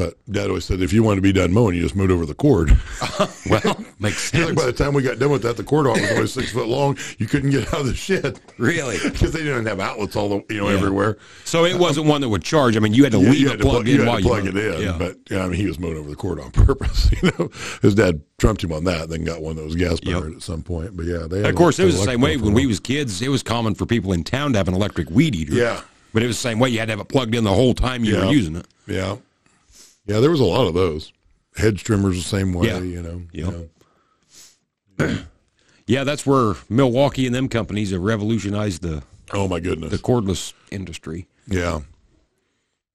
But dad always said if you wanted to be done mowing, you just moved over the cord. well, makes like sense. by the time we got done with that, the cord was only six foot long. You couldn't get out of the shed Really? because they didn't have outlets all the you know Yeah. everywhere. So it wasn't one that would charge. I mean, you had to You, leave it plugged in had while to you plug it in. Yeah. But yeah, I mean, he was mowing over the cord on purpose. You know, his dad trumped him on that, then got one that was gas powered at some point. But yeah, they had of course, it was the same way when we was kids. It was common for people in town to have an electric weed eater. Yeah. But it was the same way. You had to have it plugged in the whole time you Yeah. were using it. Yeah, yeah, there was a lot of those hedge trimmers the same way. Yeah. You know, you know. Yeah, that's where Milwaukee and them companies have revolutionized the, Oh my goodness. the cordless industry. Yeah.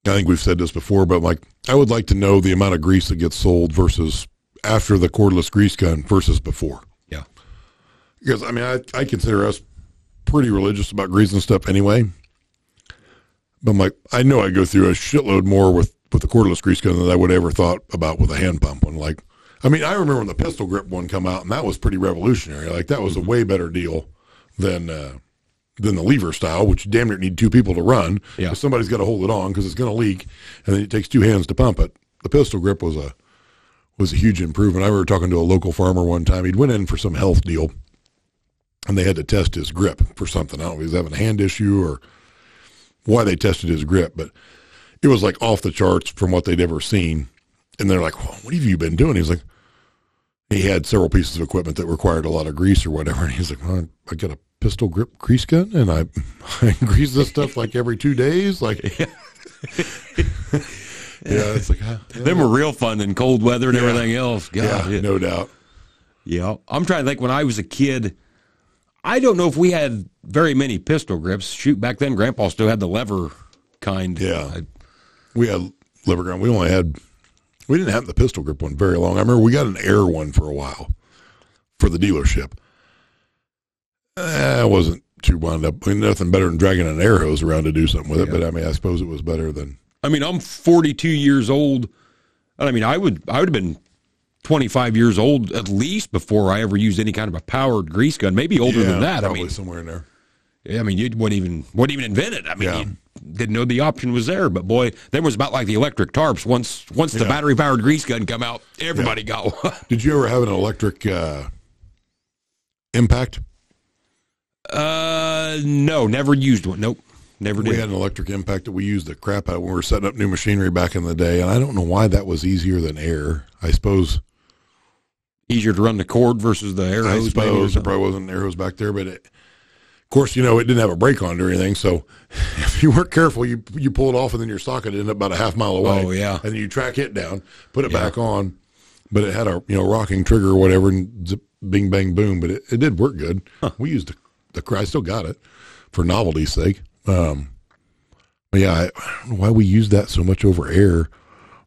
I think we've said this before, but like I would like to know the amount of grease that gets sold versus after the cordless grease gun versus before. Yeah. Because I mean I, I consider us pretty religious about grease and stuff anyway. But I'm like I know I go through a shitload more with, with the cordless grease gun that I would ever thought about with a hand pump one. Like I mean, I remember when the pistol grip one come out and that was pretty revolutionary. Like that was a way better deal than uh than the lever style, which you damn near need two people to run. Yeah. somebody's got to hold it on because it's going to leak, and then it takes two hands to pump it. The pistol grip was a was a huge improvement. I remember talking to a local farmer one time. He'd went in for some health deal, and they had to test his grip for something. I don't know if he was having a hand issue or why they tested his grip, but it was like off the charts from what they'd ever seen. And they're like, well, "What have you been doing?" He's like, he had several pieces of equipment that required a lot of grease or whatever. And he's like, well, I got a pistol grip grease gun and I, I grease this stuff like every two days. Like, yeah, it's like, huh? Them were real fun in cold weather and Yeah. everything else. God, yeah, yeah. no doubt. Yeah. I'm trying to think when I was a kid, I don't know if we had very many pistol grips. Shoot, back then, Grandpa still had the lever kind. Yeah. I- We had liver gun. We only had, we didn't have the pistol grip one very long. I remember we got an air one for a while for the dealership. Eh, I wasn't too wound up. I mean, nothing better than dragging an air hose around to do something with it. But I mean, I suppose it was better than, I mean, I'm 42 years old. And I mean, I would I would have been 25 years old at least before I ever used any kind of a powered grease gun. Maybe older yeah, than that. I mean, somewhere in there. I mean, you wouldn't even wouldn't even invent it. I mean, Yeah. you didn't know the option was there. But boy, there was about like the electric tarps. Once once the Yeah. battery powered grease gun come out, everybody got one. Did you ever have an electric uh, impact? Uh, no, never used one. Nope, never did. We had an electric impact that we used the crap out when we were setting up new machinery back in the day, and I don't know why that was easier than air. I suppose Easier to run the cord versus the air hose. or suppose there probably wasn't an air hose back there, but it, of course, you know, it didn't have a brake on it or anything. So if you weren't careful, you you pull it off, and then your socket ended up about a half mile away. Oh, yeah. and then you track it down, put it back on, but it had a you know rocking trigger or whatever, and zip, bing bang boom. But it, it did work good. We used the the I still got it for novelty's sake. Um, but yeah, I, I don't know why we used that so much over air,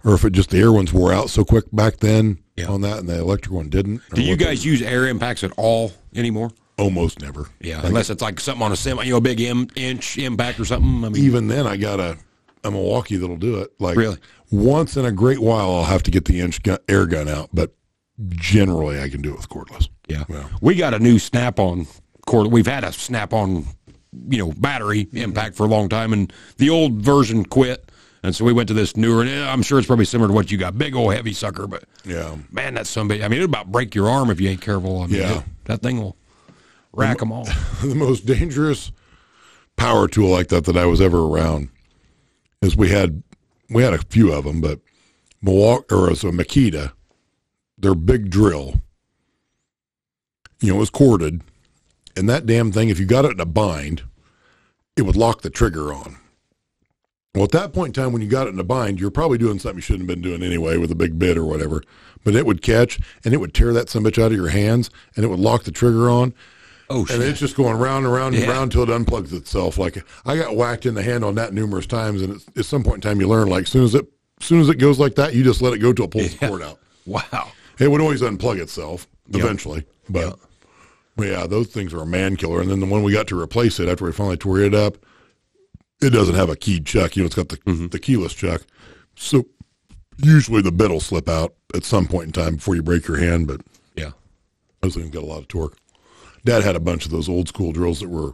or if it just the air ones wore out so quick back then Yeah. on that, and the electric one didn't. Do you guys use air impacts at all anymore? Almost never? Yeah, unless it's like something on a semi, you know, a big M, inch impact or something. I mean, even then I got a a Milwaukee that'll do it. Like Really? once in a great while, I'll have to get the inch gun, air gun out, but generally I can do it with cordless. yeah. We got a new snap-on cord. We've had a snap-on, you know, battery impact for a long time, and the old version quit. And so we went to this newer, and eh, I'm sure it's probably similar to what you got. Big old heavy sucker, but Yeah. man, that's somebody. I mean, it'll about break your arm if you ain't careful. I mean, Yeah. it- that thing will rack them all. the most dangerous power tool like that that I was ever around is we had we had a few of them, but Milwaukee or uh, was a Makita, their big drill, you know, it was corded, and that damn thing, if you got it in a bind, it would lock the trigger on. Well, at that point in time, when you got it in a bind, you're probably doing something you shouldn't have been doing anyway with a big bit or whatever. But it would catch and it would tear that some bitch out of your hands and it would lock the trigger on. Oh shit. And it's just going round and round and Yeah. round until it unplugs itself. Like I got whacked in the hand on that numerous times, and it's, at some point in time, you learn like as soon as it soon as it goes like that, you just let it go till it pulls the cord out. Wow. It would always unplug itself Yep. eventually, but but yeah, those things are a man killer. And then the one we got to replace it after we finally tore it up, it doesn't have a keyed chuck. You know, it's got the Mm-hmm. the keyless chuck. So usually the bit will slip out at some point in time before you break your hand, but Yeah. those things got a lot of torque. Dad had a bunch of those old school drills that were,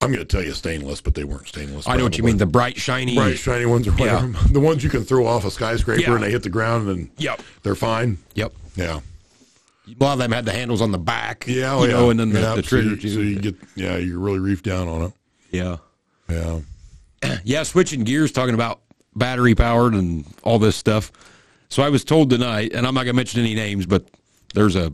I'm going to tell you stainless, but they weren't stainless. I know what you mean. The bright, shiny. bright, shiny ones or Yeah. The ones you can throw off a skyscraper Yeah. and they hit the ground and Yep. they're fine. Yep. Yeah. A lot of them had the handles on the back. Yeah. oh, You know, yeah. and then the, Yeah, the so trigger you- So you get, yeah, you're really reefed down on it. yeah. Yeah. Yeah, switching gears, talking about battery powered and all this stuff. So I was told tonight, and I'm not going to mention any names, but there's a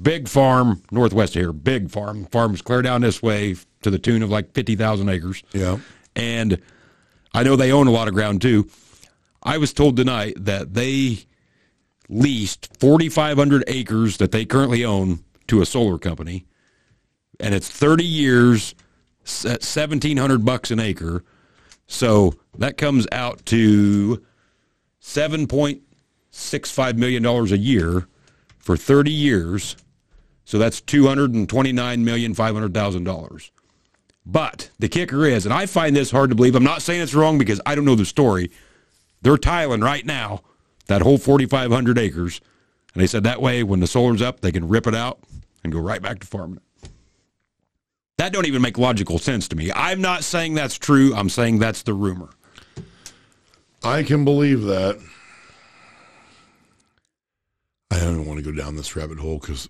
big farm northwest of here, big farm. Farms clear down this way to the tune of like 50,000 acres. Yeah. And I know they own a lot of ground too. I was told tonight that they leased 4,500 acres that they currently own to a solar company, and it's 30 years, at 1,700 bucks an acre. So that comes out to 7.65 million dollars a year for 30 years. So that's 229 million five hundred thousand dollars. But the kicker is, and I find this hard to believe. I'm not saying it's wrong because I don't know the story. They're tiling right now that whole 4,500 acres, and they said that way when the solar's up, they can rip it out and go right back to farming it. That don't even make logical sense to me. I'm not saying that's true. I'm saying that's the rumor. I can believe that. I don't even want to go down this rabbit hole because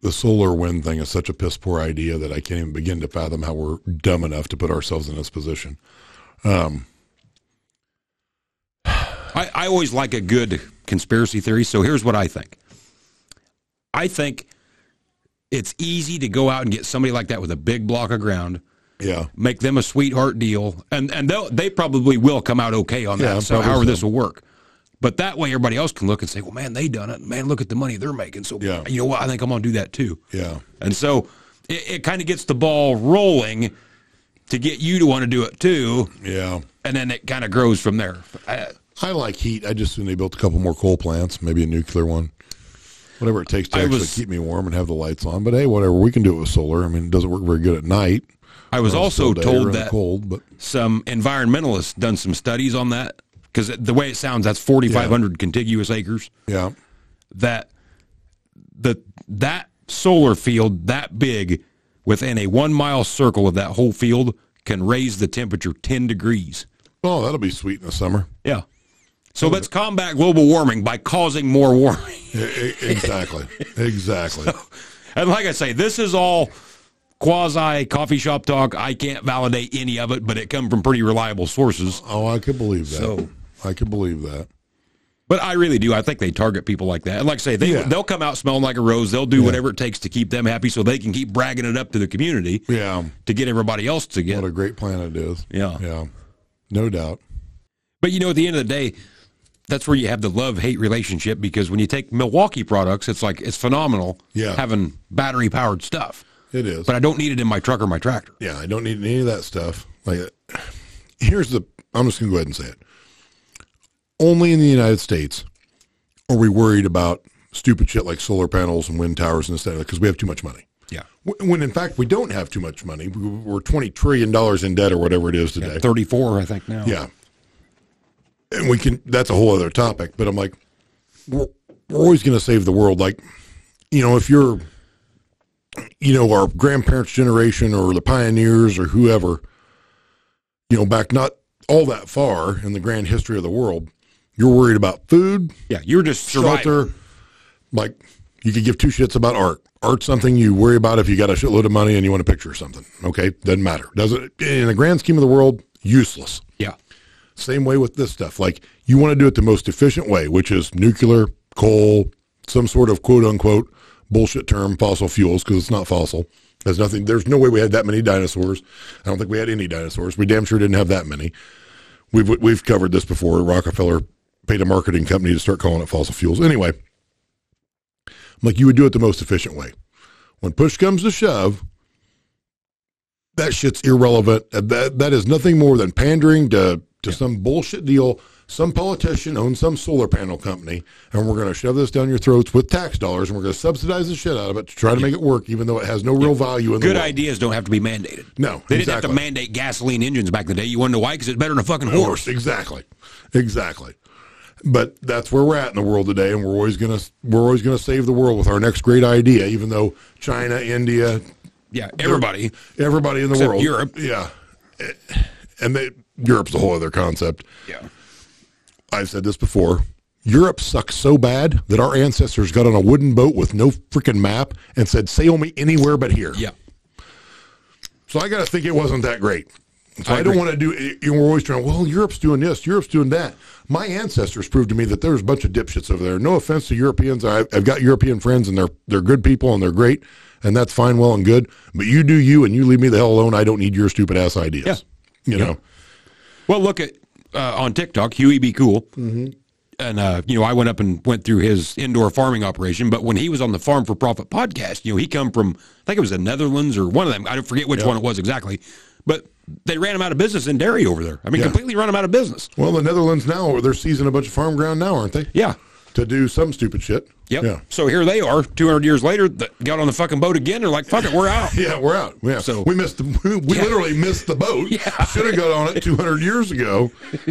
the solar wind thing is such a piss poor idea that I can't even begin to fathom how we're dumb enough to put ourselves in this position. Um, I, I always like a good conspiracy theory. So here's what I think. I think it's easy to go out and get somebody like that with a big block of ground, yeah, make them a sweetheart deal, and and they they probably will come out okay on that. Yeah, so however so. this will work. But that way, everybody else can look and say, "Well, man, they done it. Man, look at the money they're making." So, Yeah. you know what? I think I'm gonna do that too. yeah, And so it, it kind of gets the ball rolling to get you to want to do it too, yeah. and then it kind of grows from there. I, I like heat. I just assume they built a couple more coal plants, maybe a nuclear one. Whatever it takes to I actually was- keep me warm and have the lights on. But hey, whatever. We can do it with solar. I mean, it doesn't work very good at night. I was also still day or told that cold, but some environmentalists done some studies on that because the way it sounds, that's 4,500 contiguous acres. yeah, That the that solar field that big within a one mile circle of that whole field can raise the temperature 10 degrees. oh, that'll be sweet in the summer. Yeah. So let's combat global warming by causing more warming. Exactly, exactly. And like I say, this is all quasi coffee shop talk. I can't validate any of it, but it come from pretty reliable sources. Oh, I could believe that. So- I can believe that. But I really do. I think they target people like that. And like I say, they Yeah. they'll come out smelling like a rose. They'll do whatever it takes to keep them happy, so they can keep bragging it up to the community Yeah, to get everybody else to get. what a great plan it is. Yeah. yeah, no doubt. But you know, at the end of the day, that's where you have the love hate relationship because when you take Milwaukee products, it's like it's phenomenal Yeah. having battery powered stuff. It is. But I don't need it in my truck or my tractor. Yeah, I don't need any of that stuff. Like, here's the. I'm just gonna go ahead and say it. Only in the United States are we worried about stupid shit like solar panels and wind towers and this that because we have too much money. Yeah. When in fact we don't have too much money. We- We're twenty trillion dollars in debt or whatever it is today. 34, I think now. Yeah. And we can, that's a whole other topic, but I'm like, we're, we're always going to save the world. Like, you know, if you're, you know, our grandparents' generation or the pioneers or whoever, you know, back not all that far in the grand history of the world, you're worried about food, Yeah, you're just surviving. shelter. Like you could give two shits about art. Art's something you worry about if you got a shitload of money and you want a picture or something. Okay, doesn't matter. Doesn't in the grand scheme of the world, useless. Yeah. Same way with this stuff. Like you want to do it the most efficient way, which is nuclear, coal, some sort of quote unquote bullshit term, fossil fuels, because it's not fossil. There's nothing. There's no way we had that many dinosaurs. I don't think we had any dinosaurs. We damn sure didn't have that many. We've we've covered this before. Rockefeller paid a marketing company to start calling it fossil fuels. Anyway, I'm like you would do it the most efficient way. When push comes to shove, that shit's irrelevant. That that is nothing more than pandering to to some bullshit deal. Some politician owns some solar panel company, and we're going to shove this down your throats with tax dollars, and we're going to subsidize the shit out of it to try to make it work, even though it has no real value in the Good ideas don't have to be mandated. No, They didn't have to mandate gasoline engines back in the day. You know why? Because it's better than a fucking horse. Exactly, exactly. But that's where we're at in the world today, and we're always gonna we're always gonna save the world with our next great idea, even though China, India, Yeah, everybody. everybody in the world, Europe. yeah, and they, Europe's a whole other concept. Yeah. I've said this before. Europe sucks so bad that our ancestors got on a wooden boat with no freaking map and said, "Sail me anywhere but here." Yeah. So I got to think it wasn't that great. So I I, don't want to do. You know, we're always trying. Well, Europe's doing this. Europe's doing that. My ancestors proved to me that there's a bunch of dipshits over there. No offense to Europeans. I, I've got European friends, and they're they're good people, and they're great, and that's fine, well, and good. But you do you, and you leave me the hell alone. I don't need your stupid ass ideas. Yeah. You know. Well, look at uh, on TikTok, Huey Be Cool. Mm-hmm. And, uh, you know, I went up and went through his indoor farming operation. But when he was on the Farm for Profit podcast, you know, he come from, I think it was the Netherlands or one of them. I don't forget which one it was exactly. But they ran him out of business in dairy over there. I mean, Yeah. completely run him out of business. Well, the Netherlands now they're seizing a bunch of farm ground now, aren't they? Yeah. To do some stupid shit. Yep. Yeah. So here they are, 200 years later, got on the fucking boat again. They're like, fuck it, we're out. Yeah, we're out. Yeah, So- we missed. The, we we Yeah. literally missed the boat. Yeah. should have got on it 200 years ago.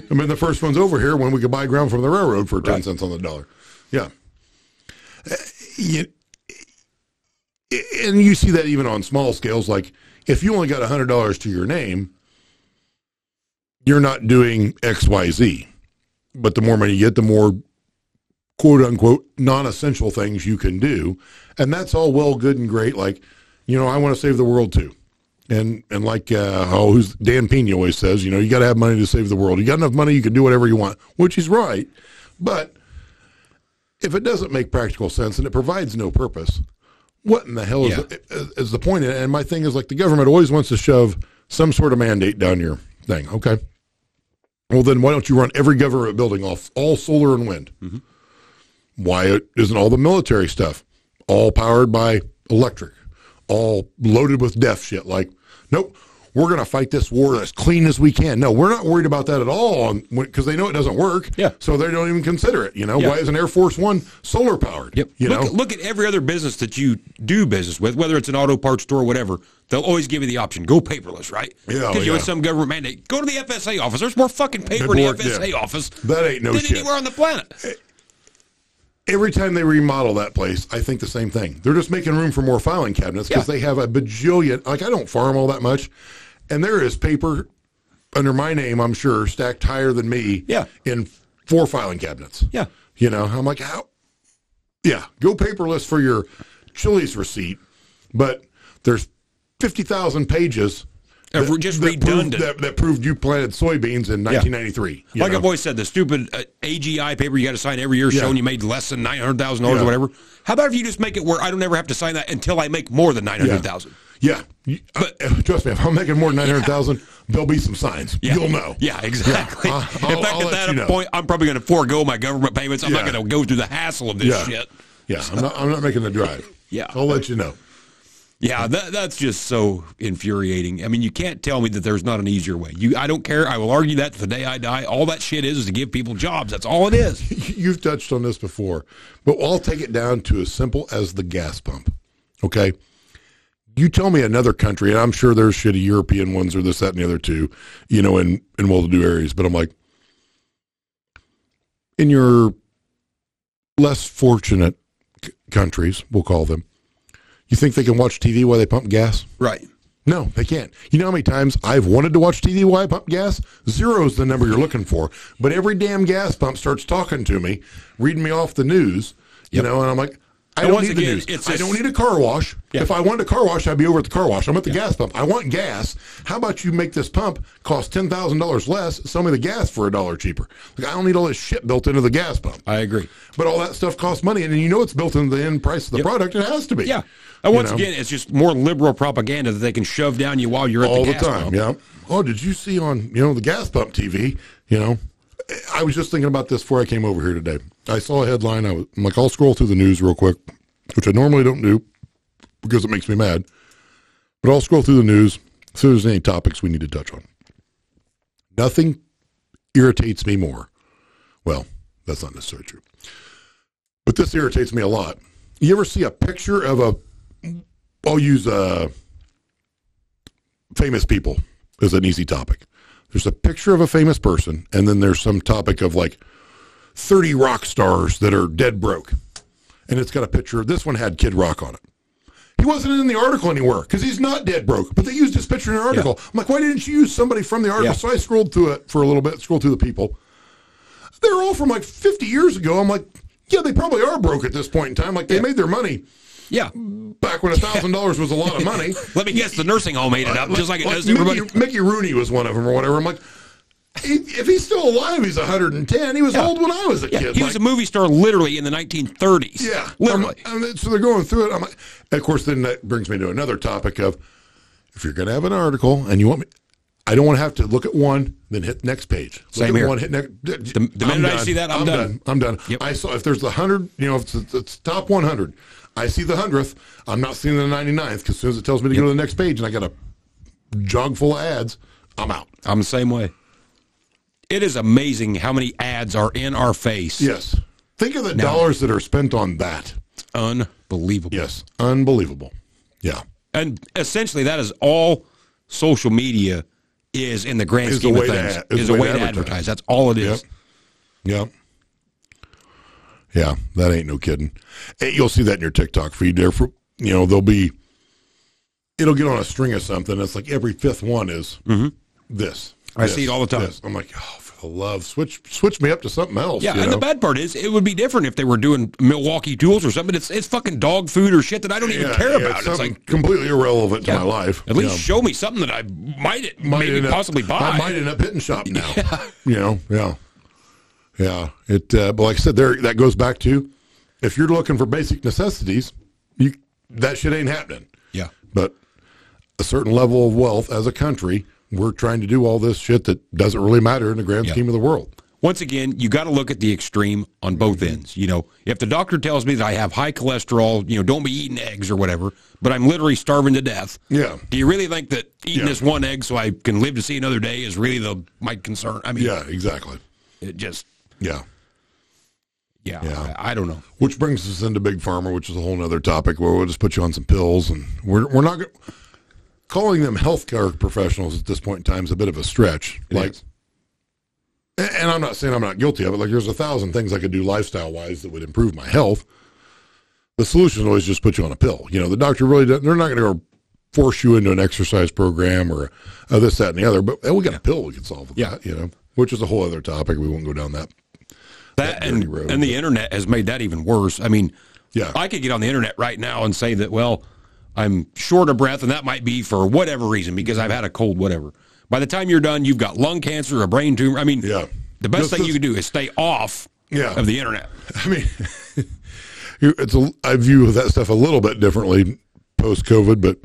I mean, the first one's over here when we could buy ground from the railroad for 10 Right. cents on the dollar. Yeah. Uh, you- and you see that even on small scales. Like if you only got hundred dollars to your name, you're not doing X, Y, Z. But the more money you get, the more quote unquote non-essential things you can do, and that's all well, good, and great. Like, you know, I want to save the world too, and and like uh, oh, who's Dan Pena always says, you know, you got to have money to save the world. You got enough money, you can do whatever you want, which he's right. But if it doesn't make practical sense and it provides no purpose, what in the hell is, Yeah. is, is the point? And my thing is like the government always wants to shove some sort of mandate down your thing. Okay. Well, then why don't you run every government building off all solar and wind? Mm-hmm. Why isn't all the military stuff all powered by electric, all loaded with deaf shit? Like, nope, we're going to fight this war as clean as we can. No, we're not worried about that at all because they know it doesn't work. Yeah. So they don't even consider it. You know, Yeah. why isn't Air Force One solar powered? Yep. You look, know, at, look at every other business that you do business with, whether it's an auto parts store or whatever. They'll always give you the option: go paperless, right? Yeah, oh, Because you yeah. have some government mandate. Go to the FSA office. There's more fucking paper in the FSA yeah. office That ain't no than shit. anywhere on the planet. Eh, every time they remodel that place, I think the same thing. They're just making room for more filing cabinets because Yeah. they have a bajillion. Like I don't farm all that much, and there is paper under my name, I'm sure, stacked higher than me. Yeah. in four filing cabinets. Yeah. you know, I'm like, how? Yeah, go paperless for your Chili's receipt, but there's fifty thousand pages. Uh, that- just that proved, redundant. that, that proved you planted soybeans in 1993. you Like know? I've always said, the stupid uh, AGI paper you got to sign every year Yeah. showing you made less than nine hundred thousand dollars Yeah. or whatever. How about if you just make it where I don't ever have to sign that until I make more than nine hundred thousand? Yeah, uh, trust me. If I'm making more than nine hundred thousand, there'll be some signs. Yeah. You'll know. Yeah, exactly. Yeah. In fact, I'll- at that you know. point, I'm probably going to forego my government payments. I'm not going to go through the hassle of this Yeah. shit. Yeah, I'm not. I'm not making the drive. Yeah. I'll let you know. Yeah, that, that's just so infuriating. I mean, you can't tell me that there's not an easier way. You, I don't care. I will argue that to the day I die. All that shit is is to give people jobs. That's all it is. You've touched on this before, but I'll take it down to as simple as the gas pump. Okay. You tell me another country, and I'm sure there's shitty European ones or this, that, and the other too, you know, in, in well to do areas. But I'm like, in your less fortunate c- countries, we'll call them, you think they can watch TV while they pump gas? Right. No, they can't. You know how many times I've wanted to watch TDY pump gas? Zero is the number you're looking for. But every damn gas pump starts talking to me, reading me off the news, you Yep. know, and I'm like, I And don't need the again, news. it's I a- don't need a car wash. Yeah. If I wanted a car wash, I'd be over at the car wash. I'm at the gas pump. I want gas. How about you make this pump cost ten thousand dollars less? Sell me the gas for a dollar cheaper. Like I don't need all this shit built into the gas pump. I agree. But all that stuff costs money, and you know it's built into the end price of the product. It has to be. Yeah. And You once know? again, it's just more liberal propaganda that they can shove down you while you're at all the the gas time. pump. Yeah. Oh, did you see on you know the gas pump TV? You know, I was just thinking about this before I came over here today. I saw a headline. I was I'm like, I'll scroll through the news real quick, which I normally don't do because it makes me mad. But I'll scroll through the news. See if there's any topics we need to touch on. Nothing irritates me more. Well, that's not necessarily true. But this irritates me a lot. You ever see a picture of a? I'll use uh famous people is an easy topic. There's a picture of a famous person, and then there's some topic of like 30 rock stars that are dead broke. And it's got a picture. This one had Kid Rock on it. He wasn't in the article anywhere because he's not dead broke, but they used his picture in the article. I'm like, why didn't you use somebody from the article? Yeah. So I scrolled through it for a little bit, scrolled through the people. They're all from like 50 years ago. I'm like, yeah, they probably are broke at this point in time. Like they made their money Yeah. back when a thousand dollars was a lot of money. Let me guess, the nursing home ate it up just like it does Mickey, everybody. Mickey Rooney was one of them or whatever. I'm like, he, if he's still alive, he's 110. He was Yeah. old when I was a Yeah, kid. he Like, was a movie star literally in the 1930s. yeah, literally. And so they're going through it. I'm like, of course, then that brings me to another topic of if you're going to have an article and you want me. I don't want to have to look at one, then hit next page. Look Same at here. One, hit next. The- the minute I see that, I'm done. I'm done. Yep. I saw if there's a hundred, you know, if it's, it's top 100, I see the hundredth. I'm not seeing the 99th because as soon as it tells me to go to the next page and I got a jog full of ads, I'm out. I'm the same way. It is amazing how many ads are in our face. Yes. Think of the dollars that are spent on that. Unbelievable. Yes. Unbelievable. Yeah. And essentially, that is all social media is in the grand Is scheme of way to things. is is a way way to advertise. advertise. That's all it is. Yep. Yep. Yeah, that ain't no kidding. Eh, You'll see that in your TikTok feed there. For you know, there'll be, it'll get on a string of something. It's like every fifth one is this. I this, see it all the time. this. I'm like, oh, for the love, switch, switch me up to something else. Yeah, and know? the bad part is, it would be different if they were doing Milwaukee tools or something. It's it's fucking dog food or shit that I don't even care yeah, about. It's something like completely irrelevant to yeah, my life. At least Yeah. show me something that I might, Might maybe end up- possibly buy. I might end up hitting shop now. You know, yeah, yeah. It, uh, but like I said, there that goes back to if you're looking for basic necessities, you that shit ain't happening. yeah, But a certain level of wealth as a country, we're trying to do all this shit that doesn't really matter in the grand scheme of the world. once again, you got to look at the extreme on both mm-hmm. ends. You know, if the doctor tells me that I have high cholesterol, you know, don't be eating eggs or whatever, but I'm literally starving to death. Yeah. Do you really think that eating Yeah. this one egg so I can live to see another day is really the my concern? I mean, Yeah, exactly. it just, Yeah. yeah, Yeah. I, I don't know. Which brings us into big pharma, which is a whole other topic where we'll just put you on some pills, and we're we're not go- calling them healthcare professionals at this point in time is a bit of a stretch. like, is. and I'm not saying I'm not guilty of it. Like, there's a thousand things I could do lifestyle wise that would improve my health. The solution is always just put you on a pill. You know, the doctor really doesn't, they're not going to go force you into an exercise program or uh, this, that, and the other. But hey, we got a pill we can solve Yeah. that. You know, which is a whole other topic. We won't go down that. That dirty and, road, and the internet has made that even worse. I mean, Yeah. I could get on the internet right now and say that, well, I'm short of breath, and that might be for whatever reason because I've had a cold, whatever. By the time you're done, you've got lung cancer, a brain tumor. I mean, Yeah. the best Just thing you can do is stay off Yeah. of the internet. I mean, it's a, I view that stuff a little bit differently post COVID, but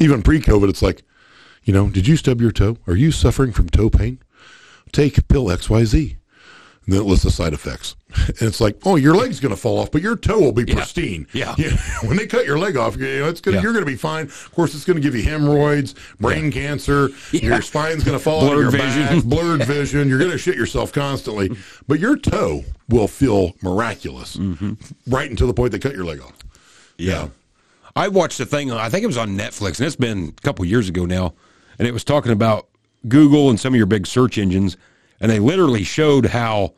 even pre COVID, it's like, you know, did you stub your toe? Are you suffering from toe pain? Take pill XYZ. And then it lists the side effects. And it's like, oh, your leg's going to fall off, but your toe will be pristine. Yeah. when they cut your leg off, you know, it's gonna, Yeah. you're going to be fine. Of course, it's going to give you hemorrhoids, brain cancer. Your spine's going to fall out of your Blurred vision. back, blurred vision. You're going to shit yourself constantly, but your toe will feel miraculous Mm-hmm. right until the point they cut your leg off. Yeah. I watched a thing, I think it was on Netflix, and it's been a couple years ago now, and it was talking about Google and some of your big search engines, and they literally showed how,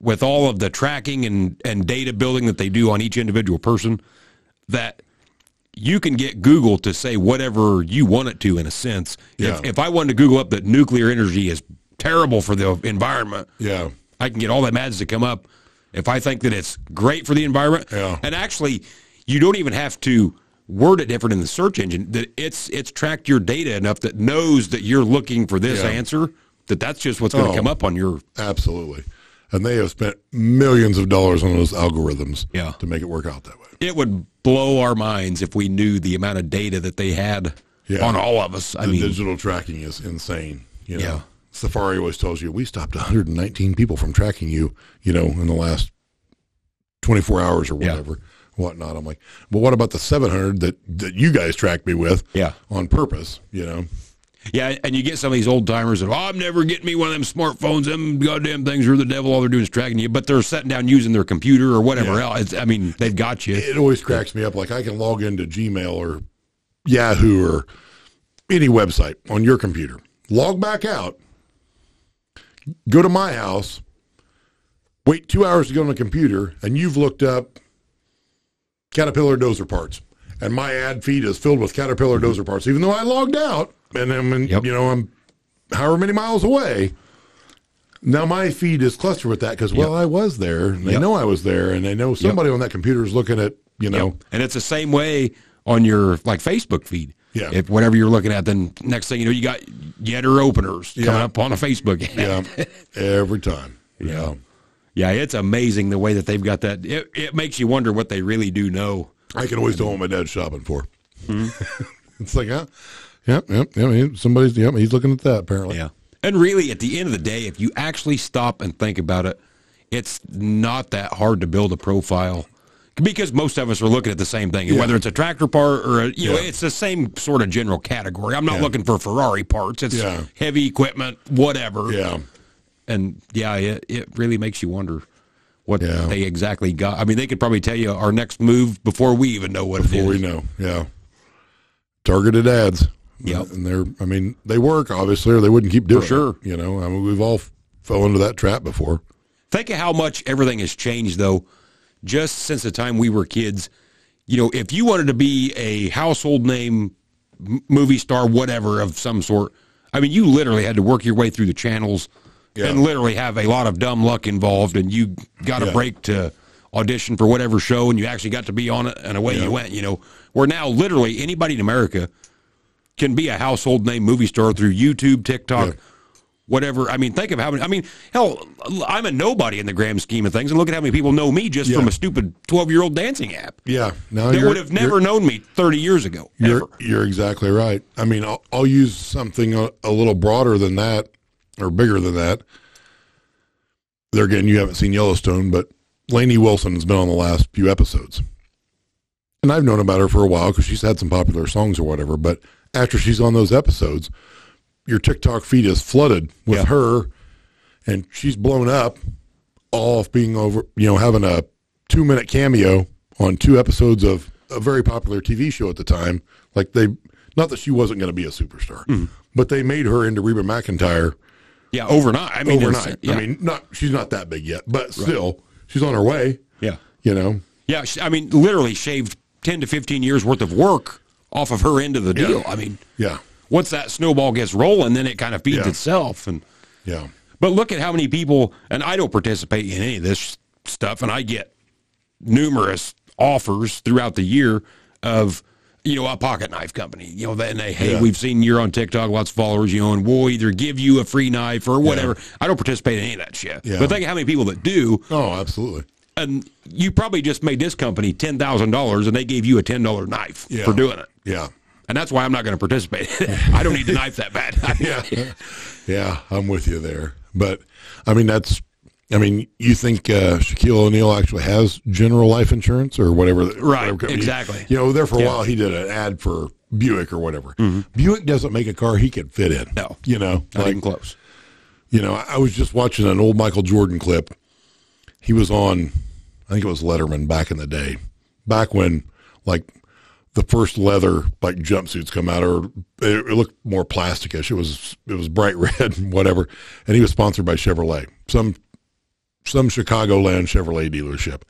with all of the tracking and, and data building that they do on each individual person, that you can get Google to say whatever you want it to in a sense. Yeah. If, if I wanted to Google up that nuclear energy is terrible for the environment, Yeah. I can get all them ads to come up. If I think that it's great for the environment, Yeah. and actually, you don't even have to word it different in the search engine. That it's it's tracked your data enough that knows that you're looking for this Yeah. answer. That that's just what's going to Oh. come up on your Absolutely. And they have spent millions of dollars on those algorithms Yeah. to make it work out that way. it would blow our minds if we knew the amount of data that they had Yeah. on all of us. I the mean, digital tracking is insane. You know, Yeah. Safari always tells you we stopped 119 people from tracking you. You know, in the last 24 hours or Yeah. whatever, whatnot. I'm like, but what about the 700 that that you guys tracked me with? Yeah. on purpose. You know, yeah, and you get some of these old timers that, oh, I'm never getting me one of them smartphones. Them goddamn things are the devil. All they're doing is tracking you. But they're sitting down using their computer or whatever Yeah. else. It's, I mean, they've got you. it always cracks me up. Like I can log into Gmail or Yahoo or any website on your computer, log back out, go to my house, wait two hours to go on the computer, and you've looked up Caterpillar dozer parts, and my ad feed is filled with Caterpillar mm-hmm. dozer parts, even though I logged out and I'm in, Yep. you know I'm however many miles away. Now my feed is clustered with that because well I was there, and they Yep. know I was there, and they know somebody on that computer is looking at you know And it's the same way on your like Facebook feed. Yeah. If whatever you're looking at, then next thing you know, you got Yetter openers coming up on a Facebook. Yeah, every time. Yeah. yeah, it's amazing the way that they've got that. It, it makes you wonder what they really do know. I can always tell what my dad's shopping for. Hmm? it's like, huh? Yep, yep, yep. Somebody's, yep, he's looking at that apparently. Yeah. And really, at the end of the day, if you actually stop and think about it, it's not that hard to build a profile because most of us are looking at the same thing. Yeah. Whether it's a tractor part or a, you know, it's the same sort of general category. I'm not Yeah. looking for Ferrari parts. It's Yeah. heavy equipment, whatever. Yeah. And yeah, it, it really makes you wonder what Yeah. they exactly got. I mean, they could probably tell you our next move before we even know what it is. Before it we know. Yeah. Targeted ads. Yeah, And they're, I mean, they work obviously, or they wouldn't keep doing sure. it. You know, I mean, we've all fell into that trap before. Think of how much everything has changed, though, just since the time we were kids. You know, if you wanted to be a household name, movie star, whatever of some sort, I mean, you literally had to work your way through the channels Yeah. and literally have a lot of dumb luck involved, and you got a Yeah. break to audition for whatever show, and you actually got to be on it, and away Yeah. you went. You know, where now literally anybody in America can be a household name movie star through YouTube, TikTok, whatever. I mean, think of how many. I mean, hell, I'm a nobody in the grand scheme of things, and look at how many people know me just from a stupid 12 year old dancing app Yeah. Now that would have never known me 30 years ago. You're, you're exactly right. I mean, I'll, I'll use something a, a little broader than that or bigger than that. There again, you haven't seen Yellowstone, but Lainey Wilson has been on the last few episodes. And I've known about her for a while because she's had some popular songs or whatever. But after she's on those episodes, your TikTok feed is flooded with Yeah. her, and she's blown up off being over, you know, having a two minute cameo on two episodes of a very popular TV show at the time. Like they, not that she wasn't going to be a superstar, Mm-hmm. but they made her into Reba McEntire Yeah, overnight. I mean, overnight. Yeah, I mean, not she's not that big yet, but still, she's on her way. yeah, You know, yeah. I mean, literally shaved 10 to 15 years worth of work off of her end of the deal. I mean, yeah, once that snowball gets rolling, then it kind of feeds Yeah. itself. And yeah, But look at how many people, and I don't participate in any of this stuff, and I get numerous offers throughout the year of, you know, a pocket knife company. You know, and they, hey, Yeah. we've seen you're on TikTok, lots of followers, you know, and we'll either give you a free knife or whatever. I don't participate in any of that shit. Yeah. But think of how many people that do, oh, absolutely, and you probably just made this company $10,000 and they gave you a $10 knife Yeah. for doing it. yeah, And that's why I'm not going to participate. I don't need the knife that bad. yeah, yeah. I'm with you there, but I mean that's. I mean, you think uh, Shaquille O'Neal actually has general life insurance or whatever? Right, whatever exactly. You know, there for a Yeah. while he did an ad for Buick or whatever. Buick doesn't make a car he could fit in. No. you know, Not even close. You know, I was just watching an old Michael Jordan clip. He was on, I think it was Letterman back in the day, back when like the first leather like jumpsuits come out, or it, it looked more plasticish. It was it was bright red and whatever, and he was sponsored by Chevrolet, some some Chicagoland Chevrolet dealership.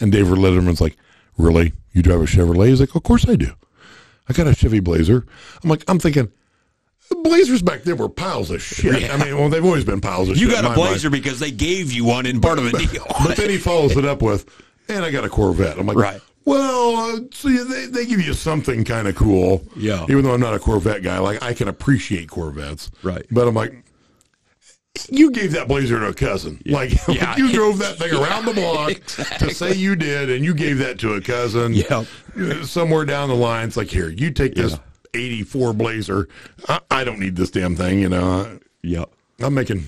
And David Letterman's like, "Really? You drive a Chevrolet?" He's like, "Of course I do." I got a Chevy Blazer. I'm like, I'm thinking, Blazers back then were piles of shit. I mean, well, they've always been piles of You shit. You got a my mind. Blazer because they gave you one in part of the deal. But then he follows it up with, and I got a Corvette. I'm like, Right. Well, uh, see, they, they give you something kind of cool. Yeah. Even though I'm not a Corvette guy, like I can appreciate Corvettes. Right. But I'm like, you gave that Blazer to a cousin. Like, Yeah. like, you drove that thing around the block exactly. to say you did, and you gave that to a cousin. Yep. Uh, Somewhere down the line, it's like, here, you take this 84 Blazer. I, I don't need this damn thing. You know, Yep. I'm making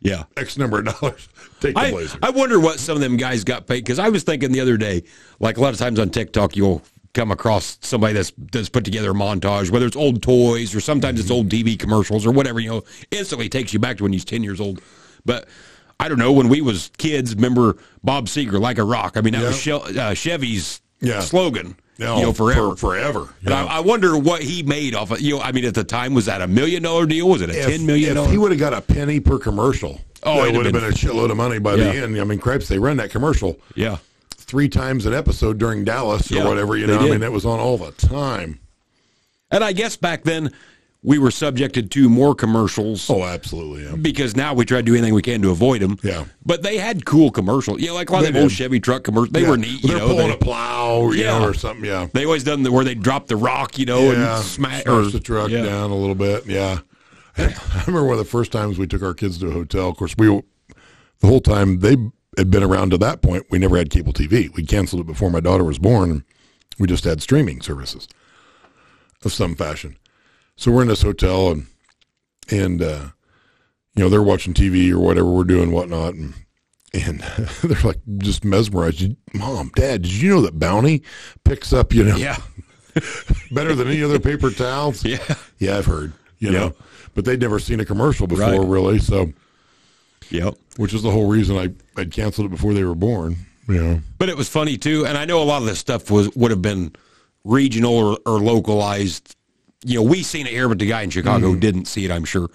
Yeah. X number of dollars. Take the I, Blazer. I wonder what some of them guys got paid because I was thinking the other day, like a lot of times on TikTok, you'll come across somebody that's that's put together a montage, whether it's old toys or sometimes it's old TV commercials or whatever. You know, instantly takes you back to when he's ten years old. But I don't know when we was kids. Remember Bob Seger, like a rock. I mean, that was Yeah. Shel- uh, Chevy's Yeah. slogan. No, you know, forever. for- forever. And Yeah. I, I wonder what he made off of. You know, I mean, at the time, was that a million dollar deal? Was it a if, ten million if dollar? he would have got a penny per commercial, Oh, it'd have have been, a shitload of money by the end. I mean, cripes, they run that commercial yeah. Three times an episode during Dallas or Yeah, whatever. You know, I mean, it was on all the time. And I guess back then we were subjected to more commercials Oh, absolutely. Yeah. because now we try to do anything we can to avoid them. Yeah. But they had cool commercials. Yeah, like a lot of They them old. Chevy truck commercials. They Yeah. were neat. You They're know, pulling they, a plow, you Yeah. know, or something. Yeah. they always done the, where they drop the rock, you know, yeah. and smash the truck yeah. down a little bit. Yeah. I remember one of the first times we took our kids to a hotel. Of course, we the whole time they had been around to that point. We never had cable TV. We canceled it before my daughter was born. We just had streaming services of some fashion. So we're in this hotel and and uh, you know they're watching TV or whatever we're doing, whatnot, and and they're like just mesmerized. Mom, Dad, did you know that Bounty picks up you know Yeah. better than any other paper towels? Yeah. Yeah, I've heard. You Yeah. know, but they'd never seen a commercial before, Right. really. So, Yep. which is the whole reason I I'd canceled it before they were born. You know, But it was funny too, and I know a lot of this stuff was would have been regional or, or localized. You know, we seen it here, but the guy in Chicago Mm-hmm. didn't see it. I'm sure.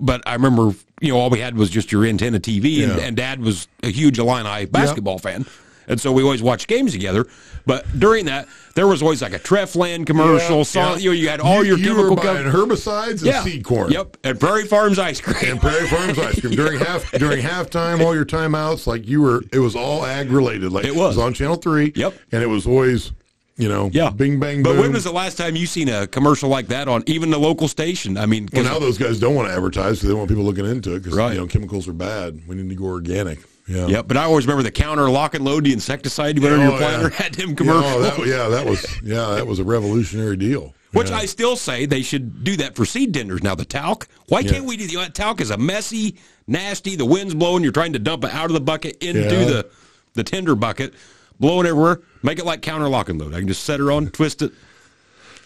But I remember, you know, all we had was just your antenna TV, and, Yeah. and Dad was a huge Illini basketball fan, and so we always watched games together. But during that, there was always like a Treflan commercial. Yeah, song, yeah. You know, you had all You- your you chemical were co- buying herbicides and yeah, seed corn. Yep, and Prairie Farms ice cream. And Prairie Farms ice cream during half during halftime, all your timeouts, like you were, it was all ag related. Like It was. on Channel Three. Yep. and it was always, you know, yeah, bing bang But when was the last time you seen a commercial like that on even the local station? I mean, Well, now those guys don't want to advertise because they want people looking into it because Right. you know chemicals are bad. We need to go organic. Yeah. Yep, but I always remember the counter lock and load the insecticide you put on your Oh, planter yeah. had them Yeah, oh, that, yeah, that was yeah, that was a revolutionary deal. Which Yeah. I still say they should do that for seed tenders. Now the talc, why Yeah. can't we do the that talc is a messy, nasty. The wind's blowing. You're trying to dump it out of the bucket into Yeah. the the tender bucket, blowing everywhere. Make it like counter lock and load. I can just set her on, twist it.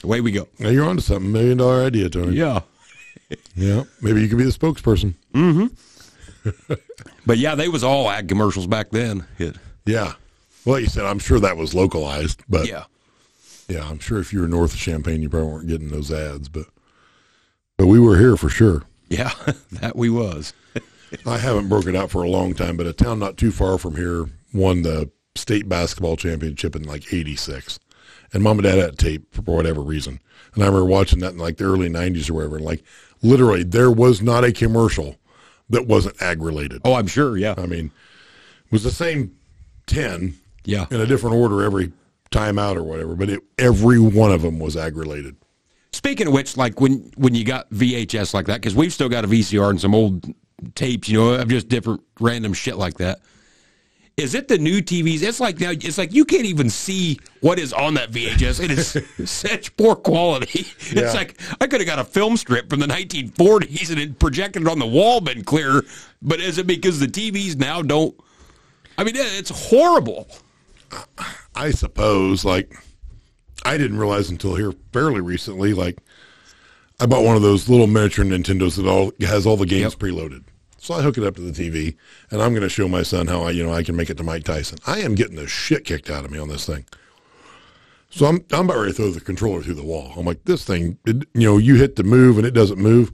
Away we go. Now you're onto something. Million dollar idea, Tony. Yeah, Yeah. Maybe you could be the spokesperson. Mm-hmm. but yeah, they was all ag commercials back then. It, Yeah. Well, you said, I'm sure that was localized, but yeah, yeah, I'm sure if you were north of Champaign, you probably weren't getting those ads, but but we were here for sure. yeah, that we was. I haven't broke it out for a long time, but a town not too far from here won the state basketball championship in like '86, and mom and dad had tape for whatever reason. And I remember watching that in like the early '90s or whatever. And like literally, there was not a commercial that wasn't ag related. Oh, I'm sure. Yeah, I mean, it was the same ten yeah. in a different order every time out or whatever, but it, every one of them was ag related. Speaking of which, like when when you got VHS like that, because we've still got a VCR and some old tapes, you know, of just different random shit like that. Is it the new TVs? It's like now, it's like you can't even see what is on that VHS. It is such poor quality. Yeah. It's like I could have got a film strip from the 1940s and it projected it on the wall, been clearer. But is it because the TVs now don't? I mean, it's horrible. I suppose, like, I didn't realize until here fairly recently, like, I bought one of those little miniature Nintendos that all has all the games Yep. preloaded. So I hook it up to the TV, and I'm going to show my son how I, you know, I can make it to Mike Tyson. I am getting the shit kicked out of me on this thing. So I'm I'm about ready to throw the controller through the wall. I'm like, this thing, it, you know, you hit the move and it doesn't move.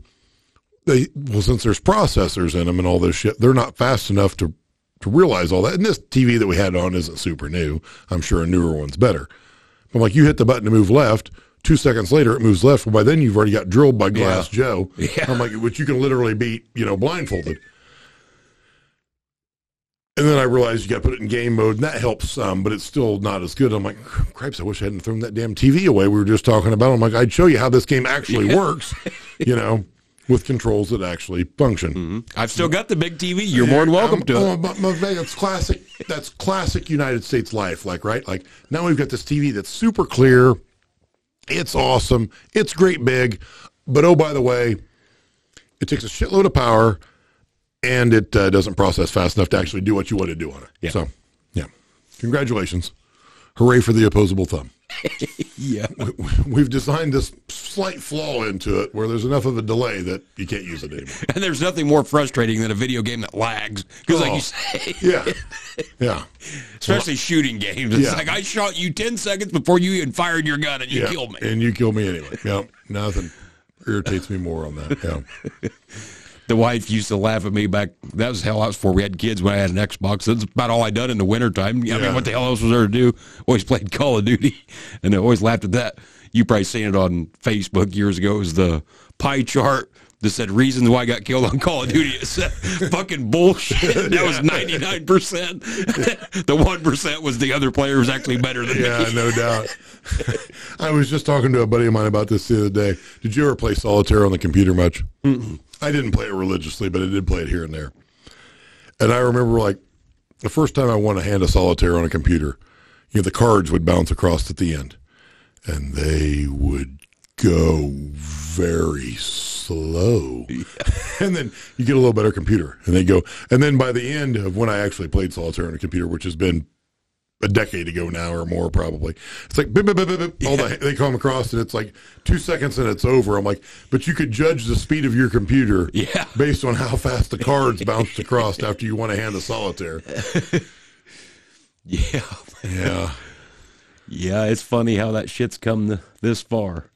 They well, since there's processors in them and all this shit, they're not fast enough to to realize all that. And this TV that we had on isn't super new. I'm sure a newer one's better. I'm like, you hit the button to move left, Two seconds later, it moves left. Well, by then you've already got drilled by Glass Yeah. Joe. Yeah. I'm like, which you can literally beat, you know, blindfolded. And then I realized you got to put it in game mode, and that helps some, but it's still not as good. I'm like, cripes, I wish I hadn't thrown that damn TV away. We were just talking about. I'm like, I'd show you how this game actually works, you know, with controls that actually function. I've still got the big TV. You're more than welcome Um, to oh, it. but- but That's classic. That's classic United States life. Like, right? Like now we've got this TV that's super clear. It's awesome. It's great big. But oh, by the way, it takes a shitload of power, and it uh, doesn't process fast enough to actually do what you want to do on it. Yeah. So, yeah, congratulations, hooray for the opposable thumb. Yeah. We've designed this slight flaw into it where there's enough of a delay that you can't use it anymore. And there's nothing more frustrating than a video game that lags. Because, like Oh. you say, Yeah, yeah. especially shooting games, it's Yeah. like I shot you 10 seconds before you even fired your gun and you yeah. killed me. And you kill me anyway. Yeah, nothing irritates me more on that. Yeah. The wife used to laugh at me back. That was hell I was for. We had kids when I had an Xbox. That's about all I done in the wintertime. I Yeah. mean, what the hell else was there to do? Always played Call of Duty, and I always laughed at that. You probably seen it on Facebook years ago. It was the pie chart that said reasons why I got killed on Call of Duty. It said fucking bullshit. That was ninety nine percent. The one percent was the other player was actually better than me. Yeah, no doubt. I was just talking to a buddy of mine about this the other day. Did you ever play solitaire on the computer much? mm I didn't play it religiously, but I did play it here and there. And I remember, like, the first time I won a hand of solitaire on a computer, you know, the cards would bounce across at the end, and they would go very slow. and then you get a little better computer, and they go. And then by the end of when I actually played solitaire on a computer, which has been a decade ago now or more probably. It's like bip, bip, bip, all the, they come across and it's like two seconds and it's over. I'm like, but you could judge the speed of your computer Yeah. based on how fast the cards bounced across after you won a hand of solitaire. Yeah, Yeah. yeah. It's funny how that shit's come th- this far,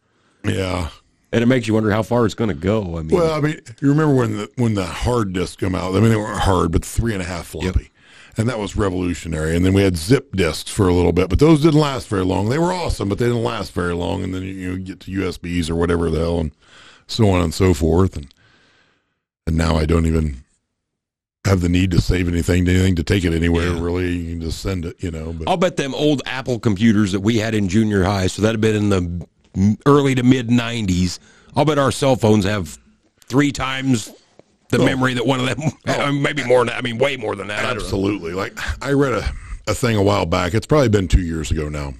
Yeah. and it makes you wonder how far it's going to go. I mean, Well, I mean, you remember when the when the hard discs come out? I mean, they weren't hard, but three and a half floppy, and that was revolutionary. And then we had zip discs for a little bit, but those didn't last very long. They were awesome, but they didn't last very long. And then you, you get to USBs or whatever the hell, and so on and so forth. And and now I don't even have the need to save anything to anything to take it anywhere. Yeah. Really, you can just send it. You know, but I'll bet them old Apple computers that we had in junior high, so that'd have been in the early to mid '90s. I'll bet our cell phones have three times the memory that one of them, I oh. mean, maybe more than that. I mean, way more than that. I. Absolutely. Like I read a, a thing a while back. It's probably been two years ago now.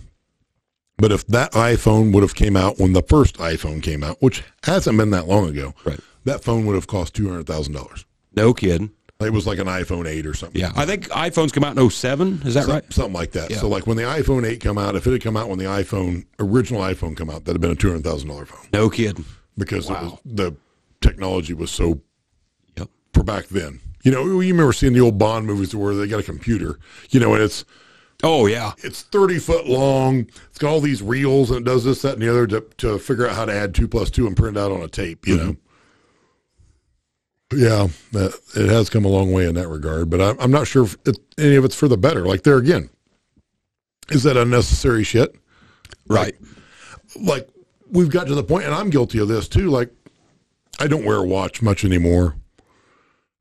But if that iPhone would have came out when the first iPhone came out, which hasn't been that long ago, Right. that phone would have cost two hundred thousand dollars. No kidding. It was like an iPhone eight or something. Yeah, I think iPhones come out in 07. Is that Some- right? Something like that. Yeah. So like when the iPhone eight come out, if it had come out when the iPhone original iPhone come out, that'd have been a two hundred thousand dollar phone No kidding. because it was, Wow. the technology was so. For back then. You know, you remember seeing the old Bond movies where they got a computer, you know, and it's Oh yeah. it's 30 foot long. It's got all these reels and it does this, that, and the other to, to figure out how to add two plus two and print it out on a tape, you mm-hmm. know? Yeah, that, it has come a long way in that regard, but I'm, I'm not sure if it, any of it's for the better. Like there again, is that unnecessary shit? Right. Like we've got to the point, and I'm guilty of this too. Like I don't wear a watch much anymore.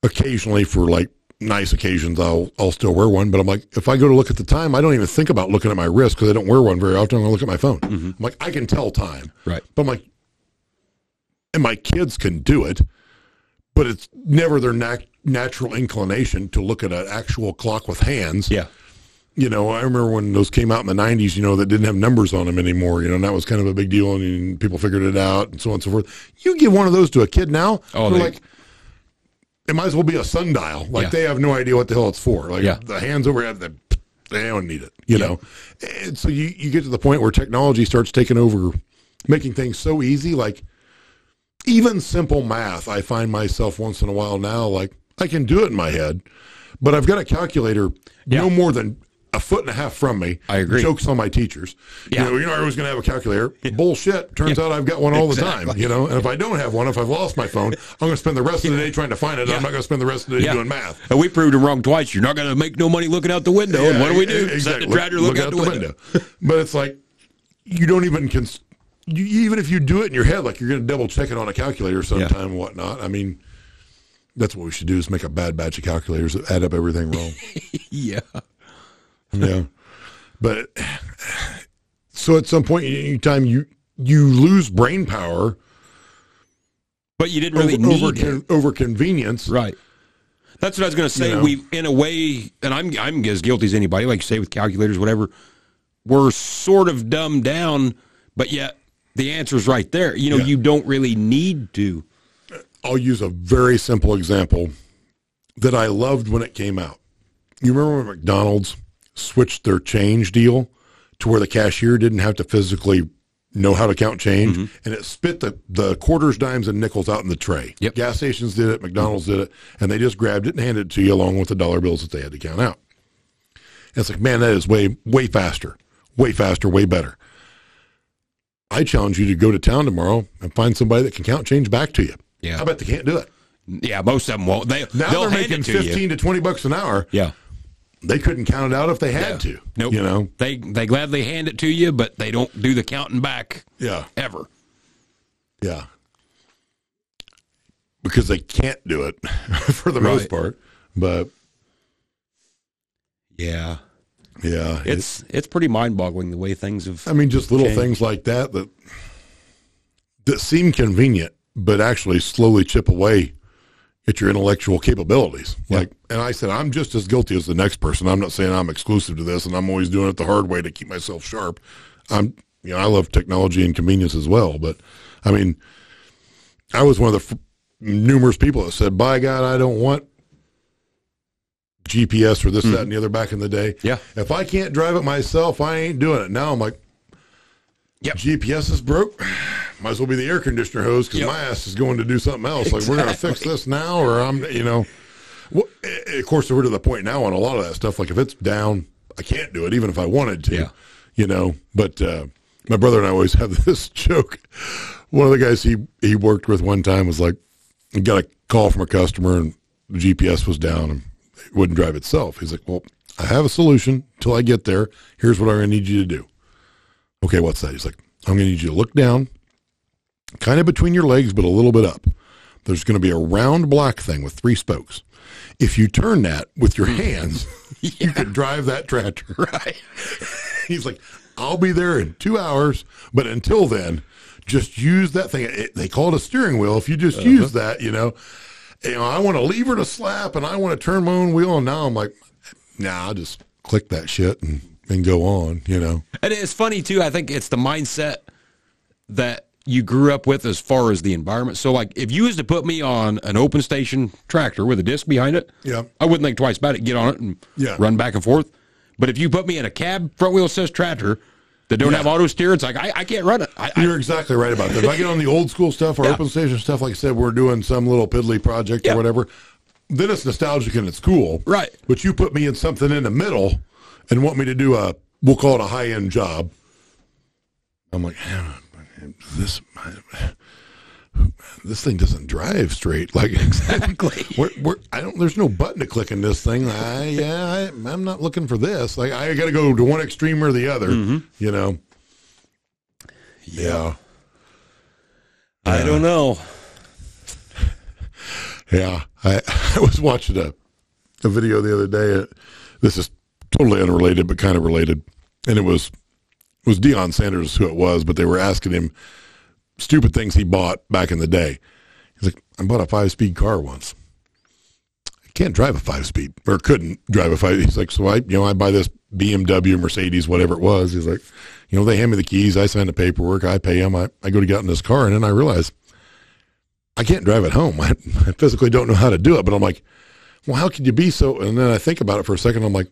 Occasionally for like nice occasions, I'll I'll still wear one. But I'm like, if I go to look at the time, I don't even think about looking at my wrist because I don't wear one very often. I'm gonna look at my phone. Mm-hmm. I'm like, I can tell time, Right. but I'm like, and my kids can do it, but it's never their nat- natural inclination to look at an actual clock with hands. Yeah. You know, I remember when those came out in the '90s. You know, that didn't have numbers on them anymore. You know, and that was kind of a big deal, and people figured it out, and so on and so forth. You give one of those to a kid now, Oh, they're they- like, it might as well be a sundial. Like Yeah. they have no idea what the hell it's for. Like Yeah. the hands overhead, they, they don't need it. You Yeah. know, and so you you get to the point where technology starts taking over, making things so easy. Like even simple math, I find myself once in a while now, like I can do it in my head, but I've got a calculator no more than a foot and a half from me. I agree. Jokes on my teachers. Yeah. You know, you know, I was going to have a calculator. Bullshit. Turns out I've got one all the time. You know, and if I don't have one, if I've lost my phone, I'm going to spend the rest of the day trying to find it. Yeah. I'm not going to spend the rest of the day Yeah. doing math. And we proved them wrong twice. You're not going to make no money looking out the window. and what do we do? e- Set the tractor, look, out, the window. but it's like you don't even cons- you, even if you do it in your head, like you're going to double check it on a calculator sometime and whatnot. I mean, that's what we should do is make a bad batch of calculators that add up everything wrong. Yeah. Yeah. But so at some point in time, you, you lose brain power But you didn't really over, need over, it. con- over convenience. Right. That's what I was going to say. You know? We, in a way, and I'm I'm as guilty as anybody. Like you say with calculators, whatever. We're sort of dumbed down, but yet the answer's right there. You know, Yeah. you don't really need to. I'll use a very simple example that I loved when it came out. You remember McDonald's switched their change deal to where the cashier didn't have to physically know how to count change mm-hmm. and it spit the, the quarters, dimes, and nickels out in the tray. Yep. Gas stations did it, McDonald's did it, and they just grabbed it and handed it to you along with the dollar bills that they had to count out. And it's like, man, that is way, way faster, way faster, way better. I challenge you to go to town tomorrow and find somebody that can count change back to you. Yeah. I bet they can't do it. Yeah, most of them won't. They Now they're making fifteen you. to twenty bucks an hour. Yeah. They couldn't count it out if they had to. Nope. You know. they they gladly hand it to you, but they don't do the counting back Yeah. ever. Yeah. Because they can't do it for the most part. But Yeah, yeah, it's it's pretty mind boggling the way things have. I mean, just little Okay. things like that that that seem convenient, but actually slowly chip away at your intellectual capabilities. Like, and I said, I'm just as guilty as the next person. I'm not saying I'm exclusive to this, and I'm always doing it the hard way to keep myself sharp. I'm, you know, I love technology and convenience as well, but I mean, I was one of the f- numerous people that said, "By God, I don't want." GPS or this, that, hmm. and the other back in the day. Yeah. If I can't drive it myself, I ain't doing it. Now I'm like, Yep. GPS is broke. Might as well be the air conditioner hose because Yep. my ass is going to do something else. Like we're going to fix this now, or I'm, you know. Well, eh, of course, we're to the point now on a lot of that stuff. Like if it's down, I can't do it, even if I wanted to. Yeah. You know. But uh, my brother and I always have this joke. One of the guys he he worked with one time was like, he got a call from a customer and the GPS was down and it wouldn't drive itself. He's like, well, I have a solution till I get there. Here's what I'm going to need you to do. Okay, what's that? He's like, I'm going to need you to look down, kind of between your legs, but a little bit up. There's going to be a round black thing with three spokes. If you turn that with your hands, you can drive that tractor. Right. He's like, I'll be there in two hours, but until then, just use that thing. It, they call it a steering wheel. If you just uh-huh. use that, you know, you know, I want to lever to slap and I want to turn my own wheel. And now I'm like, nah, I'll just click that shit and, and go on, you know. And it's funny too. I think it's the mindset that you grew up with as far as the environment. So, like, if you was to put me on an open station tractor with a disc behind it, Yeah. I wouldn't think twice about it. Get on it and Yeah. run back and forth. But if you put me in a cab front wheel assist tractor that don't Yeah. have auto steer, it's like I, I can't run it. I, I, You're exactly right about that. If I get on the old school stuff or Yeah. open station stuff, like I said, we're doing some little piddly project Yeah. or whatever, then it's nostalgic and it's cool. Right. But you put me in something in the middle and want me to do a, we'll call it a high end job. I'm like, this, this thing doesn't drive straight. Like exactly. We're, we're, I don't. There's no button to click in this thing. I, yeah, I, I'm not looking for this. Like I got to go to one extreme or the other. Mm-hmm. You know. Yeah. I don't know. Yeah. I, I was watching a a video the other day. This is totally unrelated, but kind of related. And it was was Deion Sanders who it was, but they were asking him stupid things he bought back in the day. He's like, I bought a five speed car once. I can't drive a five speed or couldn't drive a five. He's like, so I, you know, I buy this BMW, Mercedes, whatever it was. He's like, you know, they hand me the keys. I sign the paperwork. I pay them. I, I go to get in this car. And then I realize I can't drive it home. I, I physically don't know how to do it, but I'm like, well, how could you be so? And then I think about it for a second. I'm like,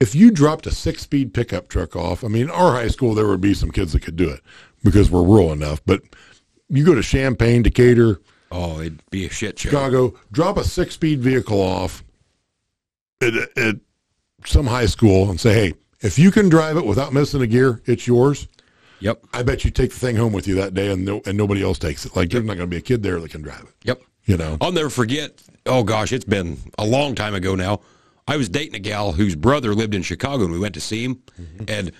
if you dropped a six speed pickup truck off, I mean, our high school, there would be some kids that could do it because we're rural enough. But you go to Champaign, Decatur, Oh, it'd be a shit show. Chicago, drop a six speed vehicle off at, at some high school and say, hey, if you can drive it without missing a gear, it's yours. Yep. I bet you take the thing home with you that day and no, and nobody else takes it. Like there's not going to be a kid there that can drive it. Yep. You know. I'll never forget. Oh gosh, it's been a long time ago now. I was dating a gal whose brother lived in Chicago, and we went to see him. Mm-hmm. And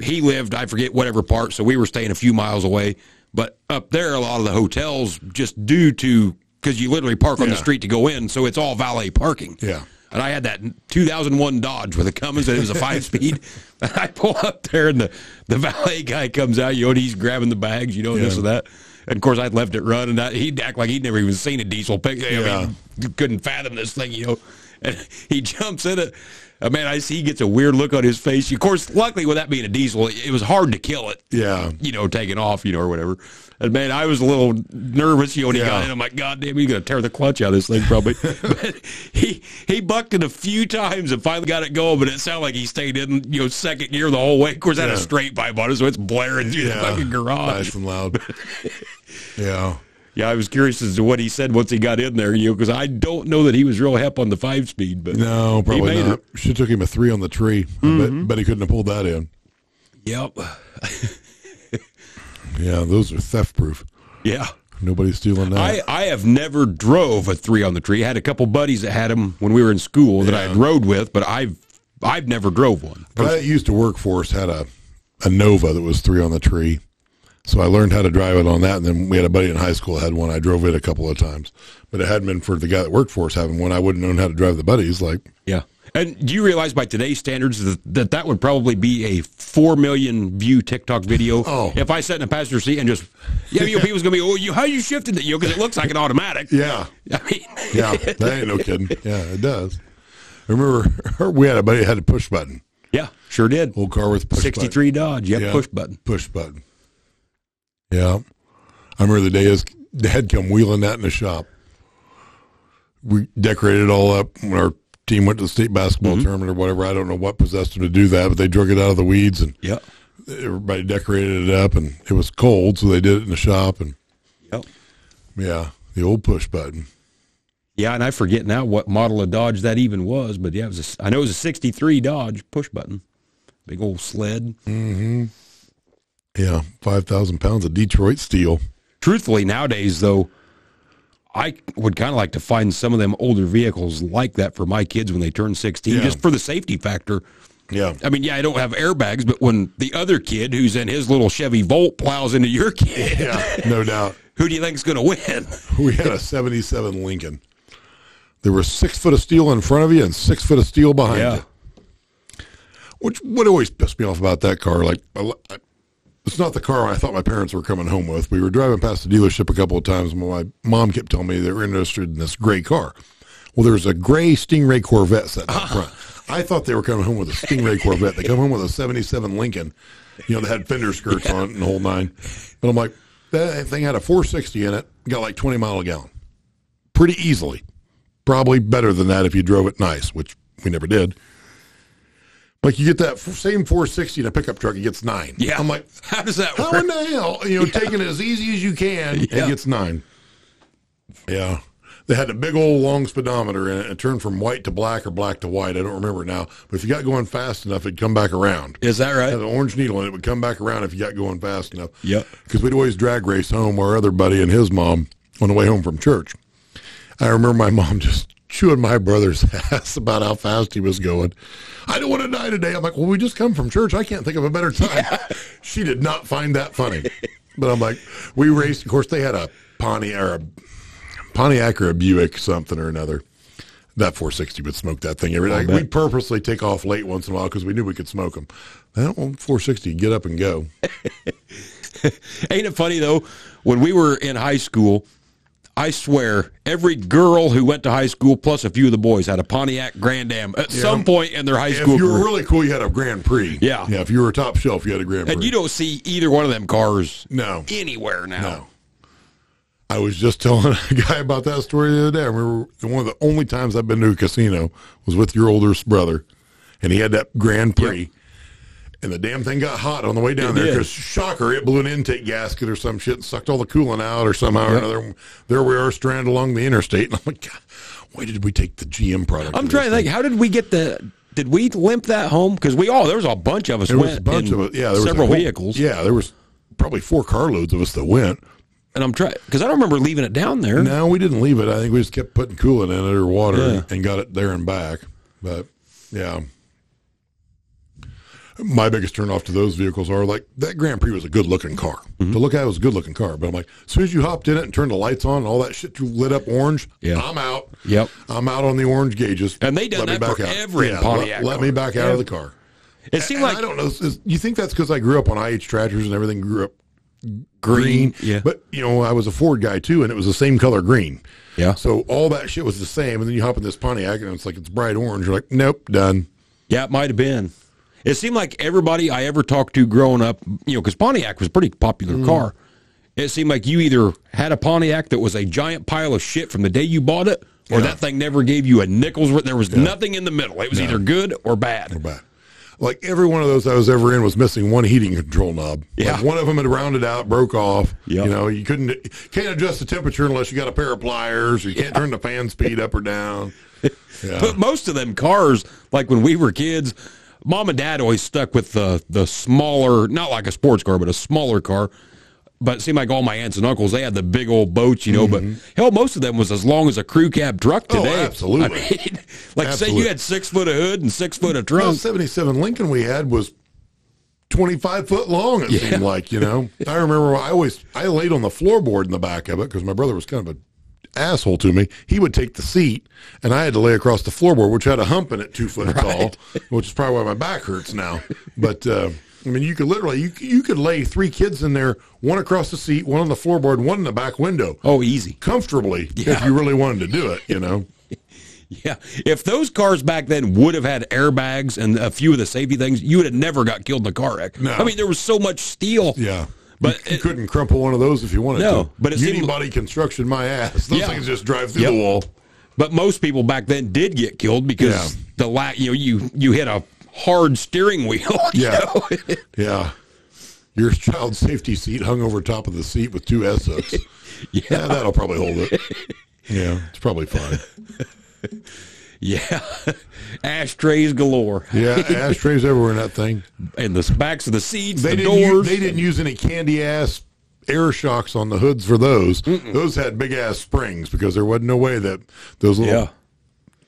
he lived, I forget whatever part, so we were staying a few miles away. But up there, a lot of the hotels, just due to because you literally park on the street to go in, so it's all valet parking. Yeah. And I had that 2001 Dodge with a Cummins, and it was a five speed. And I pull up there, and the, the valet guy comes out, you know, and he's grabbing the bags, you know, this Yeah. and that. And of course, I'd left it running. I- He'd act like he'd never even seen a diesel pick. I Yeah. mean, couldn't fathom this thing, you know. And he jumps in it. Uh, man, I see he gets a weird look on his face. Of course, luckily with that being a diesel, it, was hard to kill it. Yeah. You know, taking off, you know, or whatever. And man, I was a little nervous, you know, when he got in. I'm like, God damn, he's gonna tear the clutch out of this thing probably. but he he bucked it a few times and finally got it going, but it sounded like he stayed in, you know, second gear the whole way. Of course, that had a straight pipe on it, so it's blaring through the fucking garage. Nice and loud. yeah. Yeah, I was curious as to what he said once he got in there, you know, because I don't know that he was real hep on the five speed, but No, probably not. it. Should took him a three on the tree. I bet, mm-hmm. bet he couldn't have pulled that in. Yep. Yeah, those are theft proof. Yeah. Nobody's stealing that. I, I have never drove a three on the tree. I had a couple buddies that had them when we were in school that I rode with, but I've I've never drove one. But I used to work for us had a, a Nova that was three on the tree. So I learned how to drive it on that. And then we had a buddy in high school had one. I drove it a couple of times. But it hadn't been for the guy that worked for us having one. I wouldn't known how to drive the buddies. Like, Yeah. And do you realize by today's standards that that, that would probably be a four million view TikTok video? Oh. If I sat in a passenger seat and just, yeah, you know, people's gonna be, oh, you how you shifted it? You know, because it looks like an automatic. yeah, I mean, yeah, that ain't no kidding. Yeah, it does. I remember we had a buddy that had a push button. yeah, sure did. Old car with push Sixty three Dodge, yeah, Yeah. push button. Push button. Yeah. I remember the day his dad come wheeling that in the shop. We decorated it all up when our team went to the state basketball mm-hmm. tournament or whatever. I don't know what possessed them to do that, but they drug it out of the weeds and Yeah. everybody decorated it up and it was cold, so they did it in the shop and Yep. yeah, the old push button. Yeah, and I forget now what model of Dodge that even was, but yeah, it was. A, I know it was a '63 Dodge push button, big old sled. Mm-hmm. Yeah, five thousand pounds of Detroit steel. Truthfully, nowadays though, I would kind of like to find some of them older vehicles like that for my kids when they turn 16, Yeah. just for the safety factor. Yeah, I mean, yeah, I don't have airbags, but when the other kid who's in his little Chevy Volt plows into your kid, yeah, no doubt. who do you think's going to win? We had a '77 Lincoln. There was six foot of steel in front of you and six foot of steel behind Yeah. you. Which what always pissed me off about that car, like I- it's not the car I thought my parents were coming home with. We were driving past the dealership a couple of times, and my mom kept telling me they were interested in this gray car. Well, there's a gray Stingray Corvette sitting up front. I thought they were coming home with a Stingray Corvette. They come home with a '77 Lincoln, you know, that had fender skirts on it and the whole nine. But I'm like, that thing had a 460 in it, got like 20 mile a gallon, pretty easily. Probably better than that if you drove it nice, which we never did. Like you get that same 460 in a pickup truck, it gets nine. Yeah, I'm like, how does that how work? in the hell? You know, taking it as easy as you can, Yeah. it gets nine. Yeah. They had a big old long speedometer in it. It turned from white to black or black to white. I don't remember now. But if you got going fast enough, it'd come back around. Is that It had right? an orange needle and it. It would come back around if you got going fast enough. Yep. Because we'd always drag race home our other buddy and his mom on the way home from church. I remember my mom just chewing my brother's ass about how fast he was going. I don't want to die today. I'm like, well, we just come from church. I can't think of a better time. She did not find that funny. But I'm like, we raced. Of course, they had a Pontiac or a Pontiac or a Buick something or another. That 460 would smoke that thing every day. We'd purposely take off late once in a while because we knew we could smoke them. That 460, get up and go. Ain't it funny though? When we were in high school, I swear every girl who went to high school, plus a few of the boys, had a Pontiac Grand Am at some point in their high school If you were career. really cool, you had a Grand Prix. Yeah. Yeah. If you were top shelf, you had a Grand Prix. and you don't see either one of them cars No. anywhere now. No. I was just telling a guy about that story the other day. I remember one of the only times I've been to a casino was with your older brother, and he had that Grand Prix. And the damn thing got hot on the way down It there because shocker, it blew an intake gasket or some shit and sucked all the coolant out or somehow or another. There we are stranded along the interstate, and I'm like, God, why did we take the GM product? I'm trying to think. How did we get the? Did we limp that home? Because we all there was a bunch of us. There was a bunch of it. Yeah, there was several whole- vehicles. Yeah, there was probably four carloads of us that went. and I'm trying because I don't remember leaving it down there. No, we didn't leave it. I think we just kept putting coolant in it or water Yeah. and got it there and back. But yeah. My biggest turnoff to those vehicles are like that Grand Prix was a good looking car. Mm-hmm. To look at it was a good looking car. But I'm like, as soon as you hopped in it and turned the lights on and all that shit lit up orange, Yeah. I'm out. Yep. I'm out on the orange gauges. And they done Let me that back for out. every yeah, Pontiac Let, let me back out of the car. It seemed And like I don't know. You think that's because I grew up on IH tractors and everything grew up green. Yeah. but you know, I was a Ford guy too, and it was the same color green. Yeah. So all that shit was the same, and then you hop in this Pontiac, and it's like it's bright orange. You're like, nope, done. Yeah, it might have been. It seemed like everybody I ever talked to growing up, you know, because Pontiac was a pretty popular Mm. car. It seemed like you either had a Pontiac that was a giant pile of shit from the day you bought it, or that thing never gave you a nickel's worth. There was nothing in the middle. It was either good or bad. But like every one of those I was ever in was missing one heating control knob. Yeah. Like one of them had rounded out, broke off. Yep. You know, you couldn't can't adjust the temperature unless you got a pair of pliers, or you can't turn the fan speed up or down. Yeah. But most of them cars, like when we were kids, mom and dad always stuck with the the smaller, not like a sports car, but a smaller car. But it seemed like all my aunts and uncles, they had the big old boats, you know. But hell, most of them was as long as a crew cab truck Mm-hmm. Oh, today. absolutely. I mean, like say you had six foot of hood and six foot of trunk. 77 Lincoln we had was 25 foot long, it seemed like, you know. I remember I always, I laid on the floorboard in the back of it because my brother was kind of an asshole to me. He would take the seat and I had to lay across the floorboard, which had a hump in it two foot tall, which is probably why my back hurts now. But, uh, I mean, you could literally, you, you could lay three kids in there, one across the seat, one on the floorboard, one in the back window. Oh, easy. Comfortably, if you really wanted to do it, you know. Yeah. If those cars back then would have had airbags and a few of the safety things, you would have never got killed in a car wreck. No. I mean, there was so much steel. Yeah. But you, it- couldn't crumple one of those if you wanted No, to. but it seemed- Unibody construction, my ass. Those Yeah. things just drive through Yep. the wall. But most people back then did get killed because Yeah. the la- you know you you hit a hard steering wheel. you Yeah. know? Yeah. Your child safety seat hung over top of the seat with two S hooks. yeah. that'll probably hold it. Yeah, it's probably fine. yeah. Ashtrays galore. Yeah, ashtrays everywhere in that thing. And the backs of the seats, They the didn't. Use, they didn't use any candy ass air shocks on the hoods for those. Those had big ass springs because there wasn't no way that those little yeah.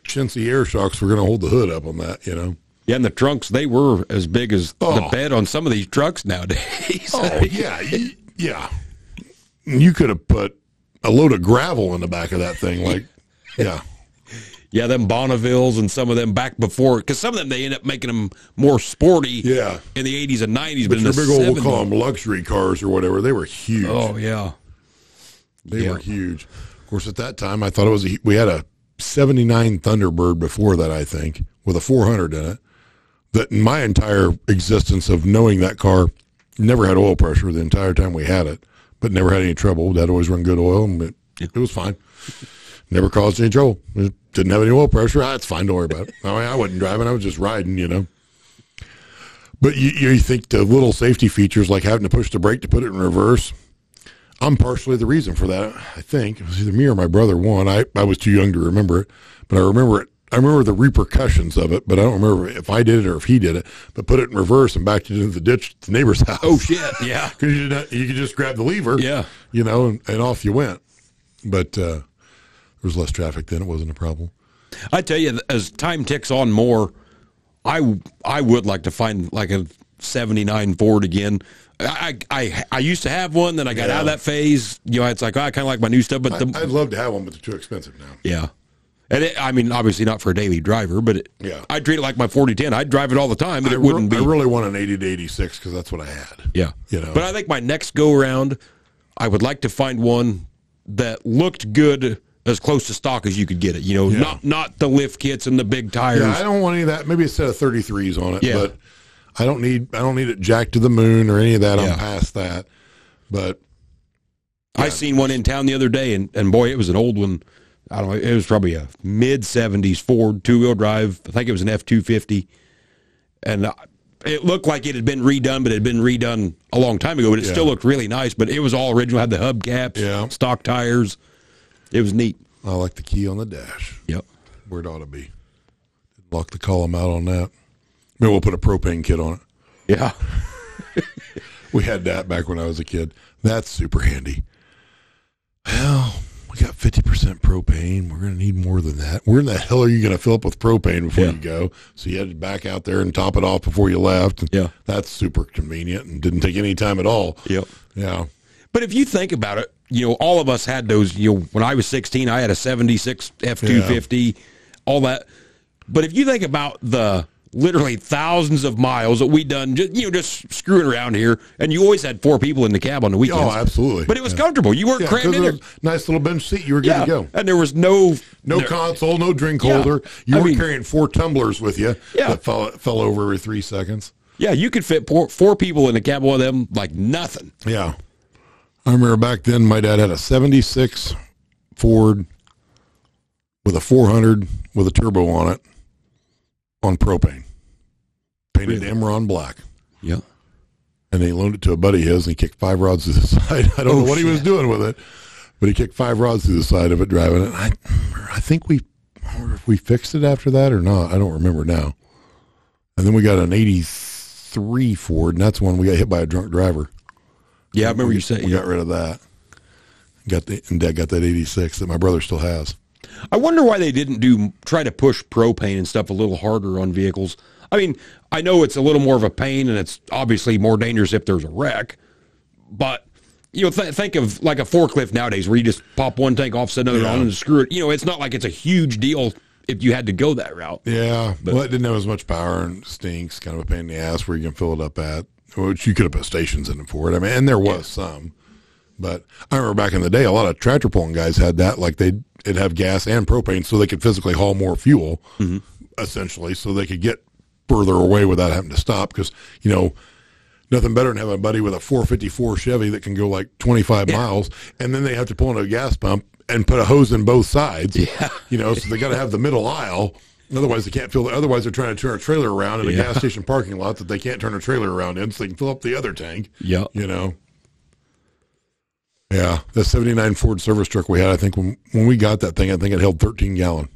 chintzy air shocks were going to hold the hood up on that. You know. Yeah, and the trunks, they were as big as the Oh. bed on some of these trucks nowadays. Oh yeah, yeah. You could have put a load of gravel in the back of that thing. Like, yeah, yeah, them Bonnevilles and some of them back before, because some of them, they end up making them more sporty Yeah. in the 80s and 90s. But, but in your the big old we'll call them luxury cars or whatever. They were huge. Oh, yeah. They Yeah. were huge. Of course, at that time, I thought it was a, we had a '79 Thunderbird before that. I think with a 400 in it. That in my entire existence of knowing that car, never had oil pressure the entire time we had it, but never had any trouble. That always run good oil, and it, it was fine. Never caused any trouble. It didn't have any oil pressure. Ah, it's fine. Don't worry about it. I, mean, I wasn't driving. I was just riding. You know. But you, you think the little safety features like having to push the brake to put it in reverse. I'm partially the reason for that. I think it was either me or my brother. One, I, I was too young to remember it, but I remember it. I remember the repercussions of it, but I don't remember if I did it or if he did it. But put it in reverse and backed it into the ditch at the neighbor's house. Oh, shit. Yeah. because you, you could just grab the lever, Yeah. you know, and, and off you went. But uh, was less traffic then; it wasn't a problem. I tell you, as time ticks on more, I I would like to find like a '79 Ford again. I, I I used to have one, then I got out of that phase. You know, it's like oh, I kind of like my new stuff, but I, the I'd love to have one, but they're too expensive now. yeah, and it, I mean, obviously not for a daily driver, but it, Yeah. I treat it like my 4010. I'd drive it all the time, but I, it wouldn't be. I really want an 80 to 86 because that's what I had. yeah, you know. But I think my next go around, I would like to find one that looked good. As close to stock as you could get it, you know, Yeah. not not the lift kits and the big tires. Yeah, I don't want any of that. Maybe a set of 33s on it, Yeah. but I don't need I don't need it jacked to the moon or any of that. Yeah. I'm past that. But I seen one in town the other day, and, and boy, it was an old one. I don't know. It was probably a mid '70s Ford two wheel drive. I think it was an F two fifty, and uh, it looked like it had been redone, but it had been redone a long time ago. But it Yeah. still looked really nice. But it was all original. Had the hubcaps, Yeah. stock tires. It was neat. I like the key on the dash Yep. where it ought to be. Lock the column out on that. Maybe we'll put a propane kit on it. Yeah. We had that back when I was a kid. That's super handy. Well, we got 50% propane. We're going to need more than that. Where in the hell are you going to fill up with propane before Yeah. you go? So you had to back out there and top it off before you left. And Yeah. That's super convenient and didn't take any time at all. Yep. Yeah. But if you think about it, you know, all of us had those. You know, when I was 16, I had a 76 F 250, all that. But if you think about the literally thousands of miles that we done, just, you know, just screwing around here, and you always had four people in the cab on the weekends. Oh, absolutely. But it was Yeah. comfortable. You weren't Yeah, crammed in there. nice little bench seat. You were good Yeah, to go. and there was no No there- console, no drink Yeah. holder. You I weren't mean- carrying four tumblers with you Yeah. that fell, fell over every three seconds. Yeah, you could fit four, four people in the cab of them like nothing. Yeah. I remember back then my dad had a 76 Ford with a 400 with a turbo on it on propane. Painted Really? Imron black. Yeah. And he loaned it to a buddy of his and he kicked five rods to the side. I don't Oh, know what he was doing with it, but he kicked five rods to the side of it driving it. I, I think we, I wonder if we fixed it after that or not. I don't remember now. And then we got an 83 Ford and that's when we got hit by a drunk driver. Yeah, I remember we, you saying. we got rid of that. Got the and Dad got that eighty six that my brother still has. I wonder why they didn't do try to push propane and stuff a little harder on vehicles. I mean, I know it's a little more of a pain, and it's obviously more dangerous if there's a wreck. But you know, th- think of like a forklift nowadays, where you just pop one tank off, set another Yeah. on, and screw it. You know, it's not like it's a huge deal if you had to go that route. Yeah, well, it didn't have as much power and stinks. Kind of a pain in the ass where you can fill it up at, which you could have put stations in it for it. I mean, and there was some, but I remember back in the day, a lot of tractor pulling guys had that. Like they'd it'd have gas and propane, so they could physically haul more fuel, mm-hmm. essentially, so they could get further away without having to stop. Because you know, nothing better than having a buddy with a 454 Chevy that can go like 25 miles, and then they have to pull in a gas pump and put a hose in both sides. Yeah. You know, so they got to have the middle aisle. Otherwise, they can't fill. The, Otherwise, they're trying to turn a trailer around in a Yeah. gas station parking lot that they can't turn a trailer around in, so they can fill up the other tank. Yeah. You know. Yeah, the '79 Ford service truck we had. I think when when we got that thing, I think it held 13 gallon.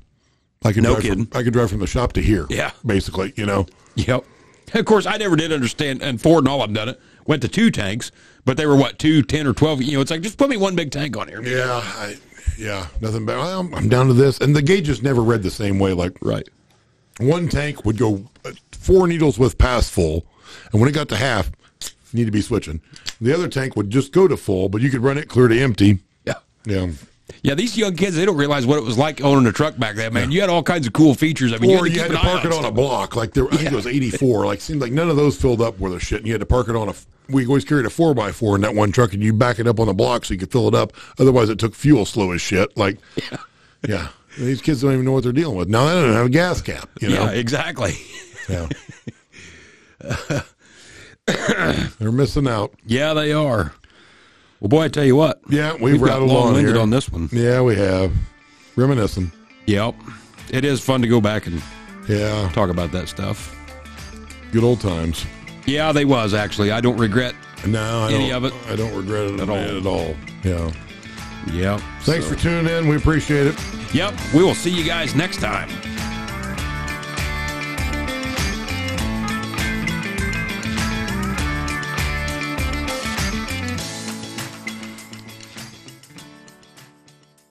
I could No drive kidding. From, I could drive from the shop to here. Yeah. basically. You know. Yep. Of course, I never did understand, and Ford and all of them done it. Went to two tanks, but they were what two, ten, or twelve. You know, it's like just put me one big tank on here. Yeah, I, yeah, nothing bad. I'm, I'm down to this, and the gauges never read the same way. Like Right. one tank would go uh, four needles with pass full, and when it got to half, need to be switching. The other tank would just go to full, but you could run it clear to empty. Yeah. Yeah. Yeah, these young kids, they don't realize what it was like owning a truck back then, man. You had all kinds of cool features. I mean, or you you had had to, to keep an eye park it on a block. Like there, I think it was 84. Like seemed like none of those filled up with a shit. And you had to park it on a. We always carried a four by four in that one truck, and you back it up on the block so you could fill it up. Otherwise, it took fuel slow as shit. Like, yeah, these kids don't even know what they're dealing with. Now they don't have a gas cap. You know, Yeah, exactly. Yeah. They're missing out. Yeah, they are. Well, boy, I tell you what. Yeah, we've, We've got long-winded on this one. Yeah, we have. Reminiscing. Yep. It is fun to go back and Yeah, talk about that stuff. good old times. Yeah, they was actually. I don't regret. No, I Any don't, of it? I don't regret it At all. At all. Yeah. Yep. Thanks So- for tuning in. We appreciate it. Yep. We will see you guys next time.